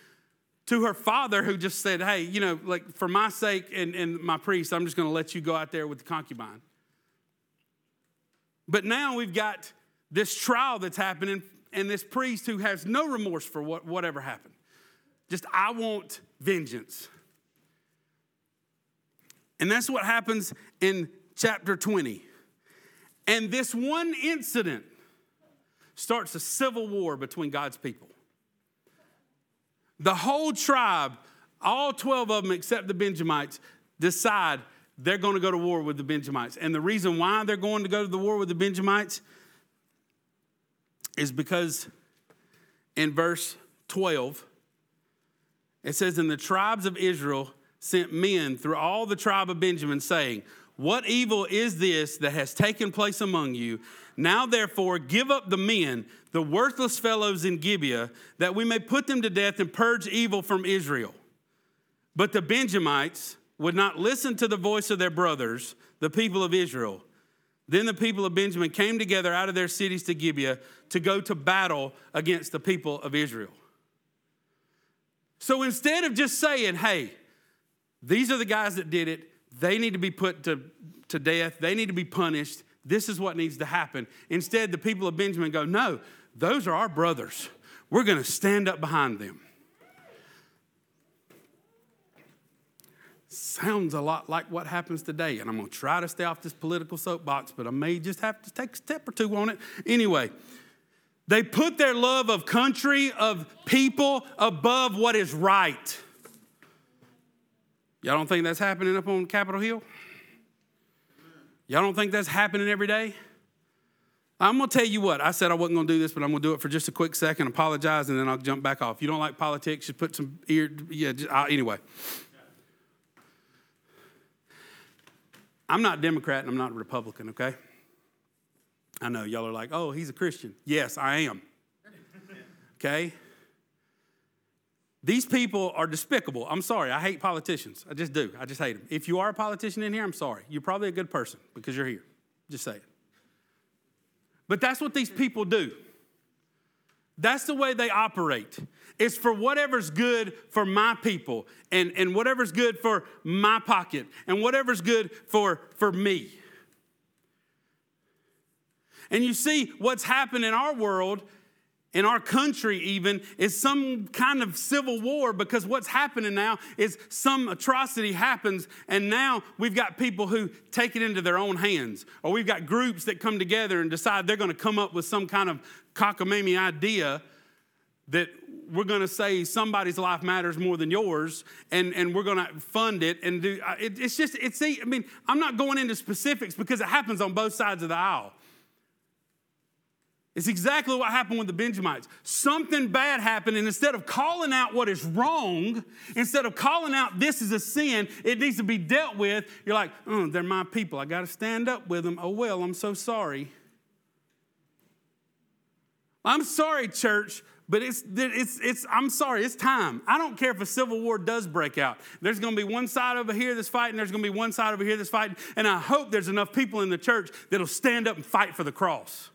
to her father who just said, Hey, you know, like for my sake and, and my priest, I'm just going to let you go out there with the concubine. But now we've got this trial that's happening, and this priest who has no remorse for what, whatever happened. Just, I want vengeance. And that's what happens in chapter 20. And this one incident starts a civil war between God's people. The whole tribe, all 12 of them except the Benjamites, decide they're going to go to war with the Benjamites. And the reason why they're going to go to the war with the Benjamites is because in verse 12, it says, In the tribes of Israel, sent men through all the tribe of Benjamin, saying, What evil is this that has taken place among you? Now, therefore, give up the men, the worthless fellows in Gibeah, that we may put them to death and purge evil from Israel. But the Benjamites would not listen to the voice of their brothers, the people of Israel. Then the people of Benjamin came together out of their cities to Gibeah to go to battle against the people of Israel. So instead of just saying, hey, these are the guys that did it, they need to be put to, to death, they need to be punished, this is what needs to happen. Instead, the people of Benjamin go, no, those are our brothers. We're going to stand up behind them. Sounds a lot like what happens today, and I'm going to try to stay off this political soapbox, but I may just have to take a step or two on it. Anyway, they put their love of country, of people, above what is right. Y'all don't think that's happening up on Capitol Hill? Y'all don't think that's happening every day? I'm gonna tell you what, I said I wasn't gonna do this, but I'm gonna do it for just a quick second, apologize, and then I'll jump back off. You don't like politics, just put some ear, yeah, just, uh, anyway. I'm not Democrat and I'm not Republican, okay? I know y'all are like, oh, he's a Christian. Yes, I am. Okay? These people are despicable. I'm sorry. I hate politicians. I just do. I just hate them. If you are a politician in here, I'm sorry. You're probably a good person because you're here. Just say it. But that's what these people do. That's the way they operate. It's for whatever's good for my people and, and whatever's good for my pocket and whatever's good for, for me. And you see, what's happened in our world in our country even is some kind of civil war because what's happening now is some atrocity happens and now we've got people who take it into their own hands. Or we've got groups that come together and decide they're going to come up with some kind of cockamamie idea that we're going to say somebody's life matters more than yours and, and we're going to fund it and do uh, it, it's just it's i mean i'm not going into specifics because it happens on both sides of the aisle it's exactly what happened with the Benjamites. Something bad happened, and instead of calling out what is wrong, instead of calling out this is a sin, it needs to be dealt with, you're like, oh, they're my people. I got to stand up with them. Oh, well, I'm so sorry. I'm sorry, church, but it's, it's, it's, I'm sorry, it's time. I don't care if a civil war does break out. There's going to be one side over here that's fighting, there's going to be one side over here that's fighting, and I hope there's enough people in the church that'll stand up and fight for the cross.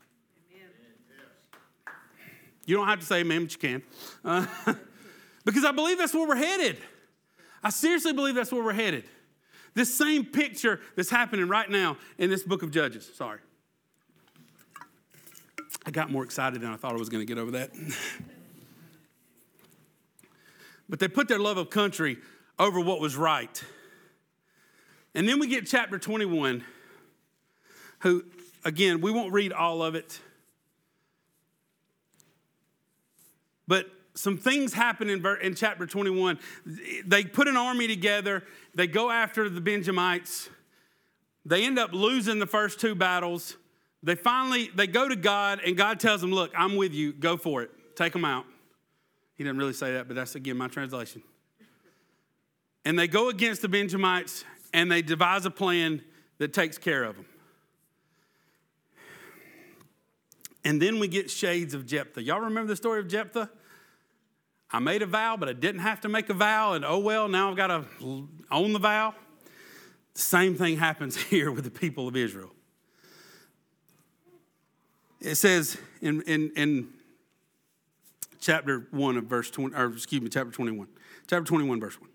You don't have to say amen, but you can. Uh, because I believe that's where we're headed. I seriously believe that's where we're headed. This same picture that's happening right now in this book of Judges. Sorry. I got more excited than I thought I was going to get over that. but they put their love of country over what was right. And then we get chapter 21, who, again, we won't read all of it. But some things happen in, in chapter 21. They put an army together, they go after the Benjamites. They end up losing the first two battles. They finally they go to God and God tells them, "Look, I'm with you. Go for it. Take them out." He didn't really say that, but that's again my translation. And they go against the Benjamites and they devise a plan that takes care of them. And then we get shades of Jephthah. Y'all remember the story of Jephthah? I made a vow, but I didn't have to make a vow, and oh well, now I've got to own the vow. The same thing happens here with the people of Israel. It says in, in, in chapter 1 of verse 20, or excuse me, chapter 21. Chapter 21, verse 1.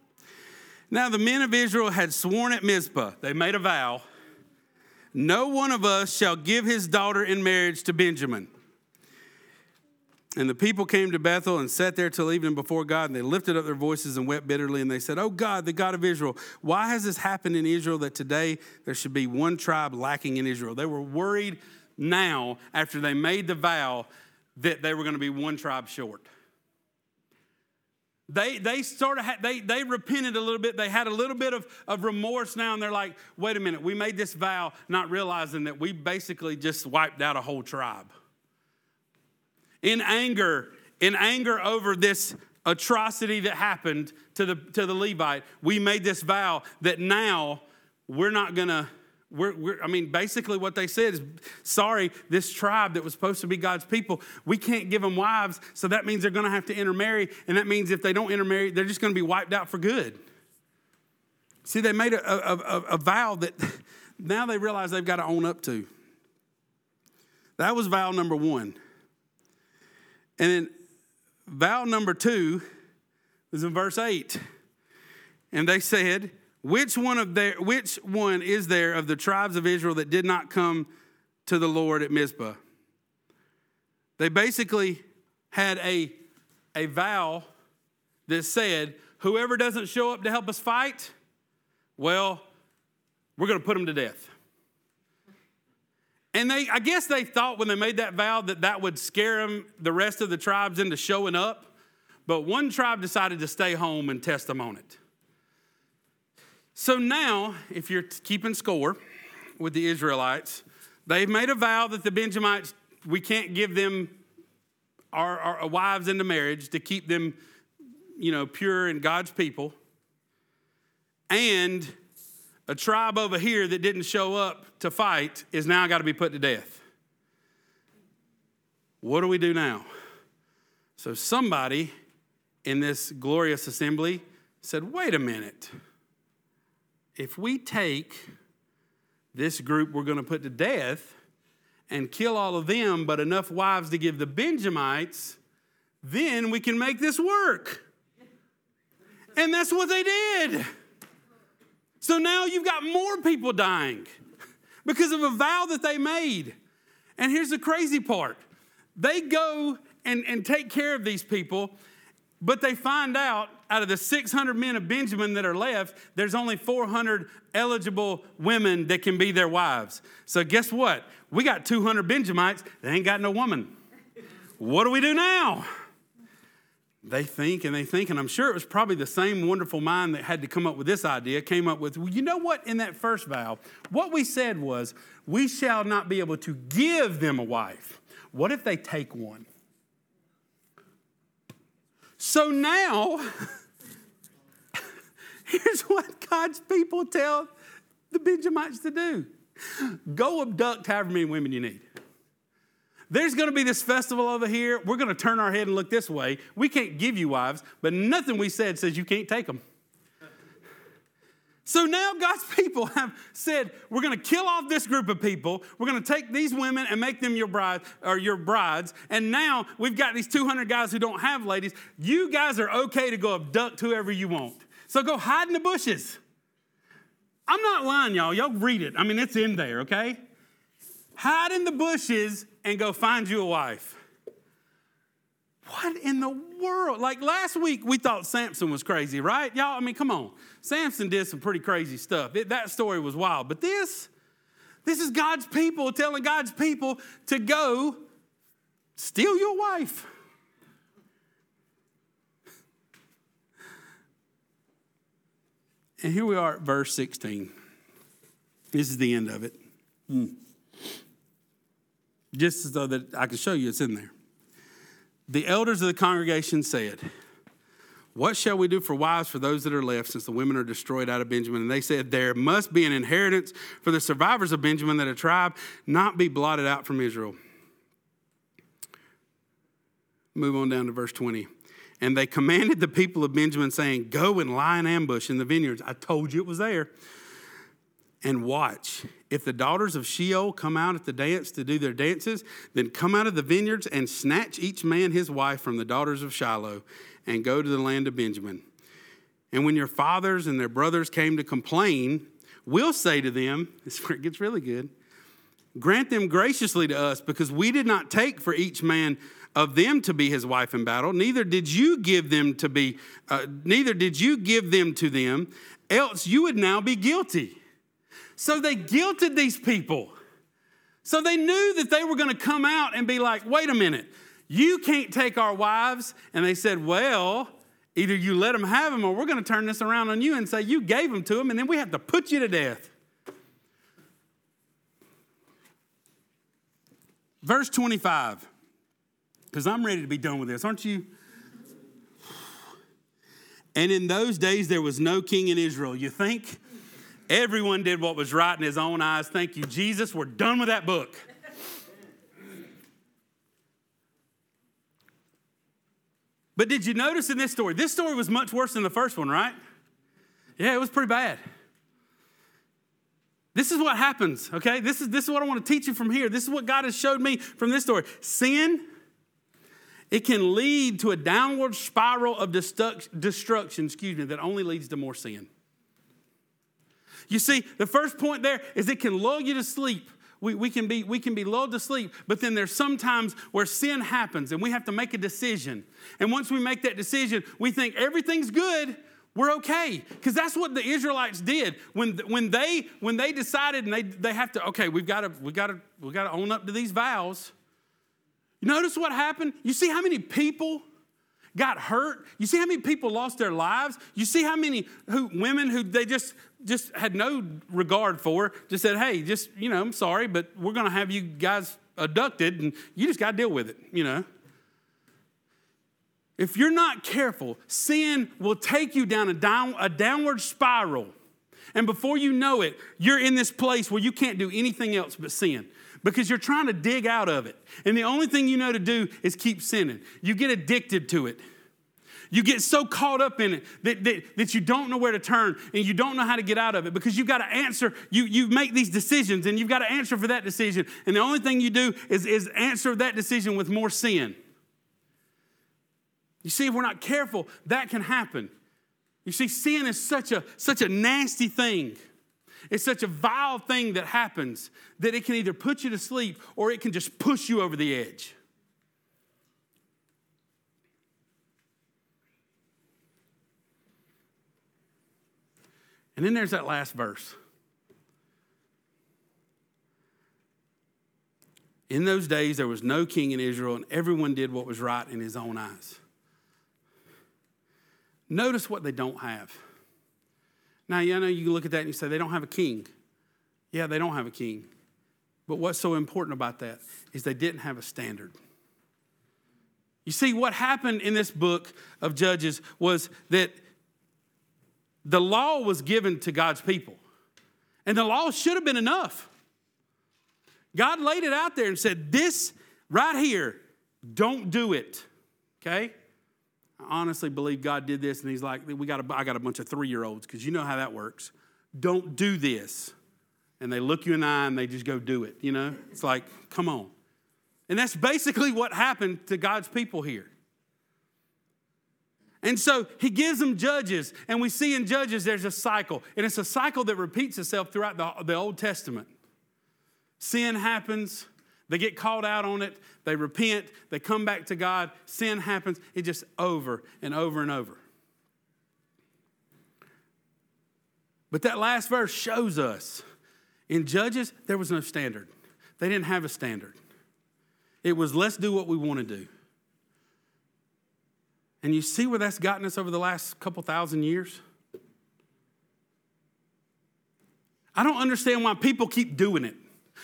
Now the men of Israel had sworn at Mizpah, they made a vow, no one of us shall give his daughter in marriage to Benjamin. And the people came to Bethel and sat there till evening before God, and they lifted up their voices and wept bitterly. And they said, Oh God, the God of Israel, why has this happened in Israel that today there should be one tribe lacking in Israel? They were worried now, after they made the vow, that they were going to be one tribe short. They, they sort of they, they repented a little bit. They had a little bit of, of remorse now, and they're like, wait a minute, we made this vow not realizing that we basically just wiped out a whole tribe in anger, in anger over this atrocity that happened to the, to the Levite, we made this vow that now we're not gonna, We're, we're, I mean, basically, what they said is sorry, this tribe that was supposed to be God's people, we can't give them wives, so that means they're going to have to intermarry. And that means if they don't intermarry, they're just going to be wiped out for good. See, they made a, a, a, a vow that now they realize they've got to own up to. That was vow number one. And then vow number two was in verse 8. And they said, which one of their which one is there of the tribes of Israel that did not come to the Lord at Mizpah? They basically had a, a vow that said, whoever doesn't show up to help us fight, well, we're going to put them to death. And they, I guess they thought when they made that vow that that would scare them, the rest of the tribes into showing up. But one tribe decided to stay home and test them on it. So now, if you're keeping score with the Israelites, they've made a vow that the Benjamites, we can't give them our, our uh, wives into marriage to keep them, you know, pure and God's people. And a tribe over here that didn't show up to fight is now got to be put to death. What do we do now? So somebody in this glorious assembly said, wait a minute. If we take this group we're going to put to death and kill all of them, but enough wives to give the Benjamites, then we can make this work. And that's what they did. So now you've got more people dying because of a vow that they made. And here's the crazy part they go and, and take care of these people, but they find out out of the 600 men of Benjamin that are left, there's only 400 eligible women that can be their wives. So guess what? We got 200 Benjamites, they ain't got no woman. What do we do now? They think and they think, and I'm sure it was probably the same wonderful mind that had to come up with this idea, came up with, well, you know what, in that first vow, what we said was, we shall not be able to give them a wife. What if they take one? So now, here's what God's people tell the Benjamites to do go abduct however many women you need. There's going to be this festival over here. We're going to turn our head and look this way. We can't give you wives, but nothing we said says you can't take them. So now God's people have said, we're going to kill off this group of people. We're going to take these women and make them your bride or your brides. And now we've got these 200 guys who don't have ladies. You guys are okay to go abduct whoever you want. So go hide in the bushes. I'm not lying, y'all. Y'all read it. I mean, it's in there, okay? Hide in the bushes and go find you a wife. What in the world? Like last week, we thought Samson was crazy, right? Y'all, I mean, come on. Samson did some pretty crazy stuff. It, that story was wild. But this, this is God's people telling God's people to go steal your wife. And here we are at verse 16. This is the end of it. Hmm just so that I can show you it's in there. The elders of the congregation said, What shall we do for wives for those that are left, since the women are destroyed out of Benjamin? And they said, There must be an inheritance for the survivors of Benjamin, that a tribe not be blotted out from Israel. Move on down to verse 20. And they commanded the people of Benjamin, saying, Go and lie in ambush in the vineyards. I told you it was there and watch. If the daughters of Shiloh come out at the dance to do their dances, then come out of the vineyards and snatch each man his wife from the daughters of Shiloh and go to the land of Benjamin. And when your fathers and their brothers came to complain, we'll say to them, this is where it gets really good, grant them graciously to us, because we did not take for each man of them to be his wife in battle, neither did you give them to be, uh, neither did you give them to them, else you would now be guilty. So they guilted these people. So they knew that they were going to come out and be like, wait a minute, you can't take our wives. And they said, well, either you let them have them or we're going to turn this around on you and say you gave them to them and then we have to put you to death. Verse 25, because I'm ready to be done with this, aren't you? And in those days there was no king in Israel. You think? Everyone did what was right in his own eyes. Thank you, Jesus. We're done with that book. But did you notice in this story? This story was much worse than the first one, right? Yeah, it was pretty bad. This is what happens, okay? This is, this is what I want to teach you from here. This is what God has showed me from this story. Sin, it can lead to a downward spiral of destruction, excuse me, that only leads to more sin. You see, the first point there is it can lull you to sleep. We, we, can be, we can be lulled to sleep, but then there's sometimes where sin happens and we have to make a decision. And once we make that decision, we think everything's good, we're okay. Because that's what the Israelites did. When, when, they, when they decided and they, they have to, okay, we've got to, we've got to, we've got to own up to these vows. Notice what happened? You see how many people got hurt? You see how many people lost their lives? You see how many who, women who they just just had no regard for, just said, hey, just, you know, I'm sorry, but we're going to have you guys abducted and you just got to deal with it, you know. If you're not careful, sin will take you down a, down a downward spiral. And before you know it, you're in this place where you can't do anything else but sin because you're trying to dig out of it. And the only thing you know to do is keep sinning. You get addicted to it. You get so caught up in it that, that, that you don't know where to turn and you don't know how to get out of it because you've got to answer. You, you make these decisions and you've got to answer for that decision. And the only thing you do is, is answer that decision with more sin. You see, if we're not careful, that can happen. You see, sin is such a, such a nasty thing. It's such a vile thing that happens that it can either put you to sleep or it can just push you over the edge. And then there's that last verse. In those days, there was no king in Israel, and everyone did what was right in his own eyes. Notice what they don't have. Now, you know, you look at that and you say, they don't have a king. Yeah, they don't have a king. But what's so important about that is they didn't have a standard. You see, what happened in this book of Judges was that the law was given to God's people, and the law should have been enough. God laid it out there and said, This right here, don't do it. Okay? Honestly believe God did this, and He's like, we got a, I got a bunch of three year olds, because you know how that works. Don't do this. And they look you in the eye and they just go do it, you know? It's like, come on. And that's basically what happened to God's people here. And so he gives them judges, and we see in Judges there's a cycle, and it's a cycle that repeats itself throughout the, the Old Testament. Sin happens, they get called out on it, they repent, they come back to God, sin happens, it just over and over and over. But that last verse shows us in Judges, there was no standard. They didn't have a standard. It was let's do what we want to do. And you see where that's gotten us over the last couple thousand years? I don't understand why people keep doing it.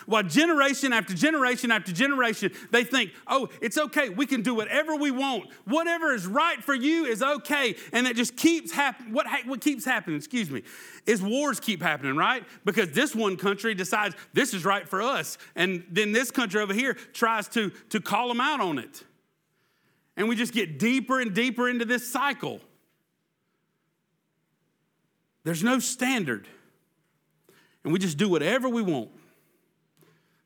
Why generation after generation after generation, they think, oh, it's okay. We can do whatever we want. Whatever is right for you is okay. And it just keeps happening. What, ha- what keeps happening, excuse me, is wars keep happening, right? Because this one country decides this is right for us. And then this country over here tries to, to call them out on it. And we just get deeper and deeper into this cycle. There's no standard. And we just do whatever we want.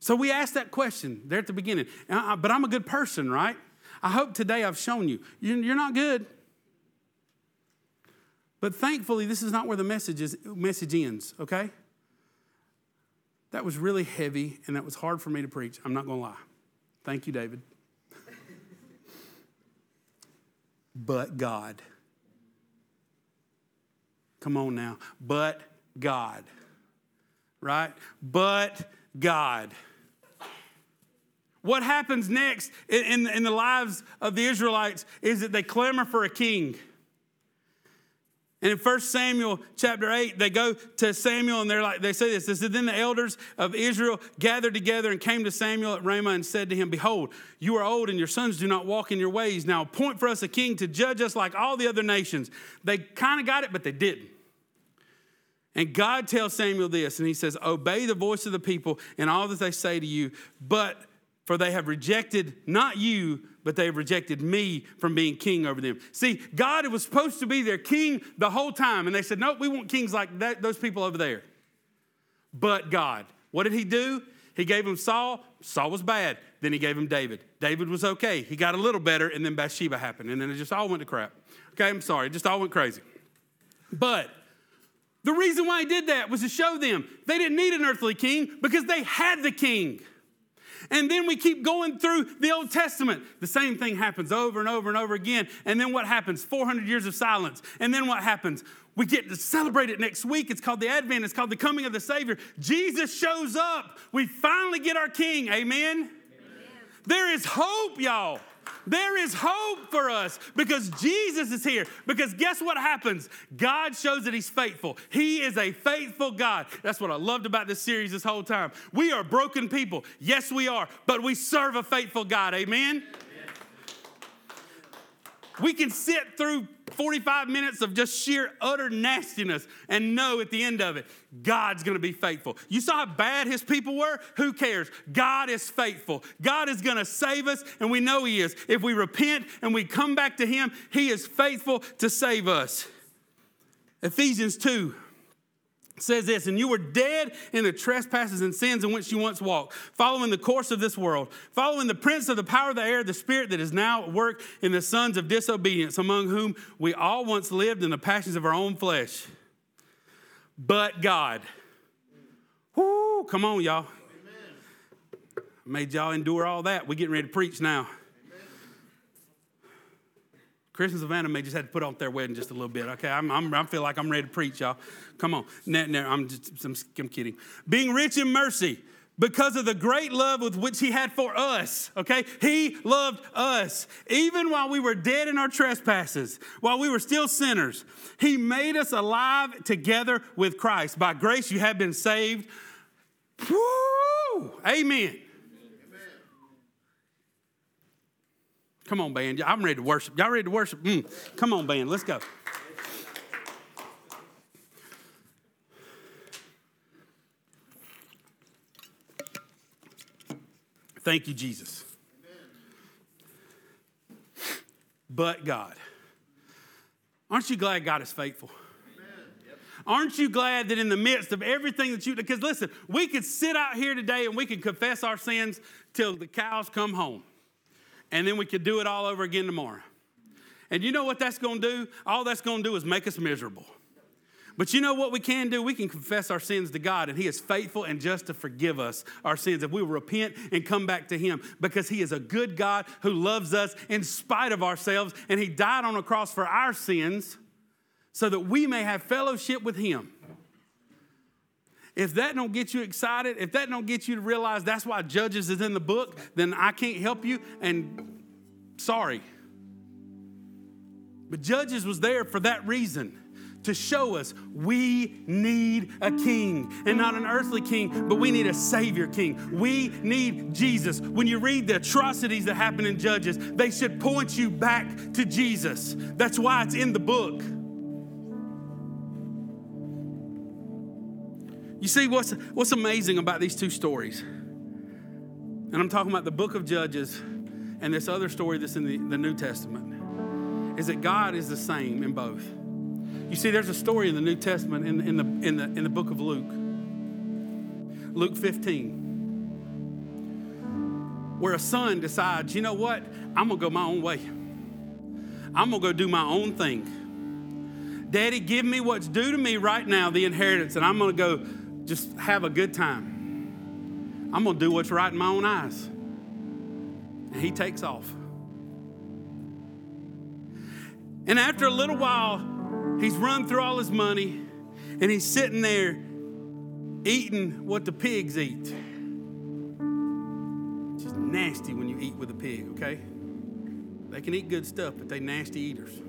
So we asked that question there at the beginning. But I'm a good person, right? I hope today I've shown you. You're not good. But thankfully, this is not where the message, is, message ends, okay? That was really heavy and that was hard for me to preach. I'm not going to lie. Thank you, David. but God. Come on now. But God. Right? But God. What happens next in, in, the lives of the Israelites is that they clamor for a king. And in 1 Samuel chapter 8, they go to Samuel and they're like, they say this. They said, Then the elders of Israel gathered together and came to Samuel at Ramah and said to him, Behold, you are old and your sons do not walk in your ways. Now appoint for us a king to judge us like all the other nations. They kind of got it, but they didn't. And God tells Samuel this, and he says, Obey the voice of the people and all that they say to you, but for they have rejected not you, but they have rejected me from being king over them. See, God was supposed to be their king the whole time, and they said, No, we want kings like that, those people over there. But God, what did he do? He gave him Saul. Saul was bad. Then he gave him David. David was okay. He got a little better, and then Bathsheba happened, and then it just all went to crap. Okay, I'm sorry, it just all went crazy. But the reason why he did that was to show them they didn't need an earthly king because they had the king. And then we keep going through the Old Testament. The same thing happens over and over and over again. And then what happens? 400 years of silence. And then what happens? We get to celebrate it next week. It's called the Advent, it's called the coming of the Savior. Jesus shows up. We finally get our King. Amen? Amen. There is hope, y'all. There is hope for us because Jesus is here. Because guess what happens? God shows that He's faithful. He is a faithful God. That's what I loved about this series this whole time. We are broken people. Yes, we are, but we serve a faithful God. Amen? We can sit through 45 minutes of just sheer utter nastiness and know at the end of it, God's gonna be faithful. You saw how bad his people were? Who cares? God is faithful. God is gonna save us, and we know he is. If we repent and we come back to him, he is faithful to save us. Ephesians 2 says this, and you were dead in the trespasses and sins in which you once walked, following the course of this world, following the prince of the power of the air, the spirit that is now at work in the sons of disobedience, among whom we all once lived in the passions of our own flesh. But God, whoo, come on, y'all. Amen. Made y'all endure all that. We're getting ready to preach now. Christians of may just had to put off their wedding just a little bit. Okay, I'm, I'm, I feel like I'm ready to preach, y'all. Come on. No, no, I'm just, I'm, I'm kidding. Being rich in mercy because of the great love with which he had for us. Okay? He loved us. Even while we were dead in our trespasses, while we were still sinners, he made us alive together with Christ. By grace you have been saved. Woo! Amen. Come on, band. I'm ready to worship. Y'all ready to worship? Mm. Come on, band. Let's go. Thank you, Jesus. But God. Aren't you glad God is faithful? Aren't you glad that in the midst of everything that you, because listen, we could sit out here today and we could confess our sins till the cows come home and then we could do it all over again tomorrow. And you know what that's going to do? All that's going to do is make us miserable. But you know what we can do? We can confess our sins to God, and He is faithful and just to forgive us our sins if we repent and come back to Him because He is a good God who loves us in spite of ourselves, and He died on a cross for our sins so that we may have fellowship with Him. If that don't get you excited, if that don't get you to realize that's why Judges is in the book, then I can't help you, and sorry. But Judges was there for that reason to show us we need a king and not an earthly king, but we need a savior king. We need Jesus. When you read the atrocities that happen in Judges, they should point you back to Jesus. That's why it's in the book. You see, what's, what's amazing about these two stories, and I'm talking about the book of Judges and this other story that's in the, the New Testament, is that God is the same in both. You see, there's a story in the New Testament in, in, the, in, the, in the book of Luke, Luke 15, where a son decides, you know what? I'm going to go my own way. I'm going to go do my own thing. Daddy, give me what's due to me right now, the inheritance, and I'm going to go just have a good time. I'm going to do what's right in my own eyes. And he takes off. And after a little while, he's run through all his money and he's sitting there eating what the pigs eat. It's just nasty when you eat with a pig, okay? They can eat good stuff, but they nasty eaters.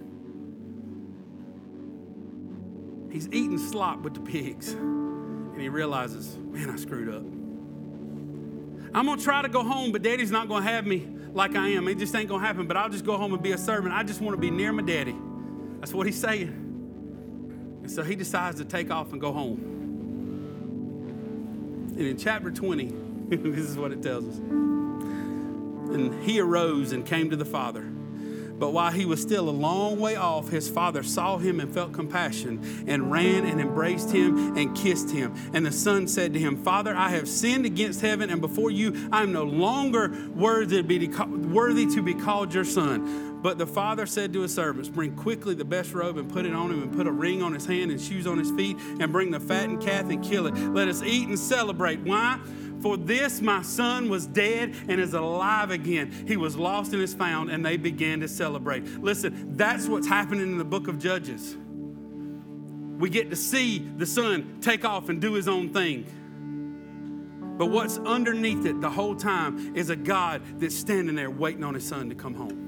He's eating slop with the pigs and he realizes, man, I screwed up. I'm gonna try to go home, but daddy's not gonna have me like I am. It just ain't gonna happen, but I'll just go home and be a servant. I just wanna be near my daddy. That's what he's saying. And so he decides to take off and go home. And in chapter 20, this is what it tells us. And he arose and came to the father. But while he was still a long way off, his father saw him and felt compassion and ran and embraced him and kissed him. And the son said to him, Father, I have sinned against heaven and before you. I am no longer worthy to be, worthy to be called your son. But the father said to his servants, Bring quickly the best robe and put it on him, and put a ring on his hand and shoes on his feet, and bring the fattened calf and kill it. Let us eat and celebrate. Why? For this my son was dead and is alive again. He was lost and is found, and they began to celebrate. Listen, that's what's happening in the book of Judges. We get to see the son take off and do his own thing. But what's underneath it the whole time is a God that's standing there waiting on his son to come home.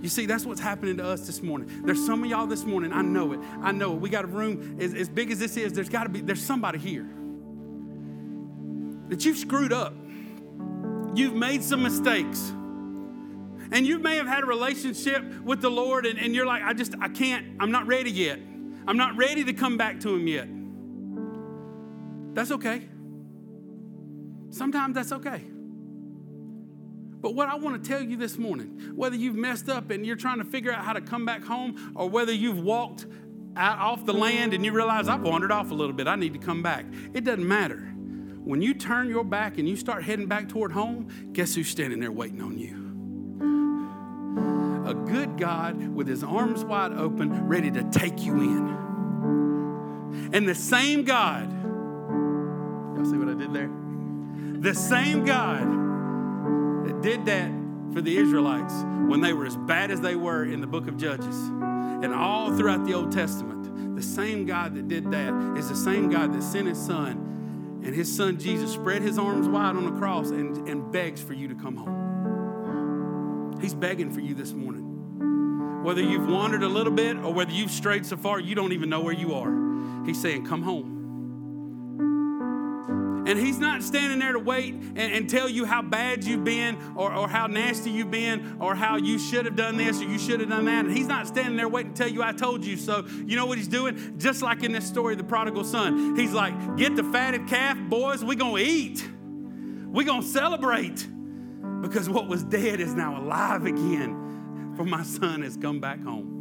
You see, that's what's happening to us this morning. There's some of y'all this morning, I know it. I know it. We got a room as, as big as this is, there's got to be, there's somebody here that you've screwed up. You've made some mistakes. And you may have had a relationship with the Lord and, and you're like, I just, I can't, I'm not ready yet. I'm not ready to come back to Him yet. That's okay. Sometimes that's okay. But what I want to tell you this morning, whether you've messed up and you're trying to figure out how to come back home, or whether you've walked out off the land and you realize I've wandered off a little bit, I need to come back. It doesn't matter. When you turn your back and you start heading back toward home, guess who's standing there waiting on you? A good God with his arms wide open, ready to take you in. And the same God, y'all see what I did there? The same God that did that for the Israelites when they were as bad as they were in the book of Judges and all throughout the Old Testament, the same God that did that is the same God that sent his son and his son Jesus spread his arms wide on the cross and, and begs for you to come home. He's begging for you this morning. Whether you've wandered a little bit or whether you've strayed so far you don't even know where you are, he's saying, Come home. And he's not standing there to wait and, and, tell you how bad you've been or, or how nasty you've been or how you should have done this or you should have done that. And he's not standing there waiting to tell you, I told you so. You know what he's doing? Just like in this story the prodigal son, he's like, Get the fatted calf, boys, we're going to eat. We're going to celebrate because what was dead is now alive again. For my son has come back home.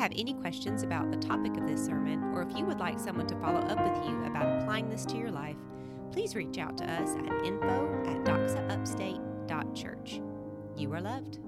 Have any questions about the topic of this sermon, or if you would like someone to follow up with you about applying this to your life, please reach out to us at info at doxaupstate.church. You are loved.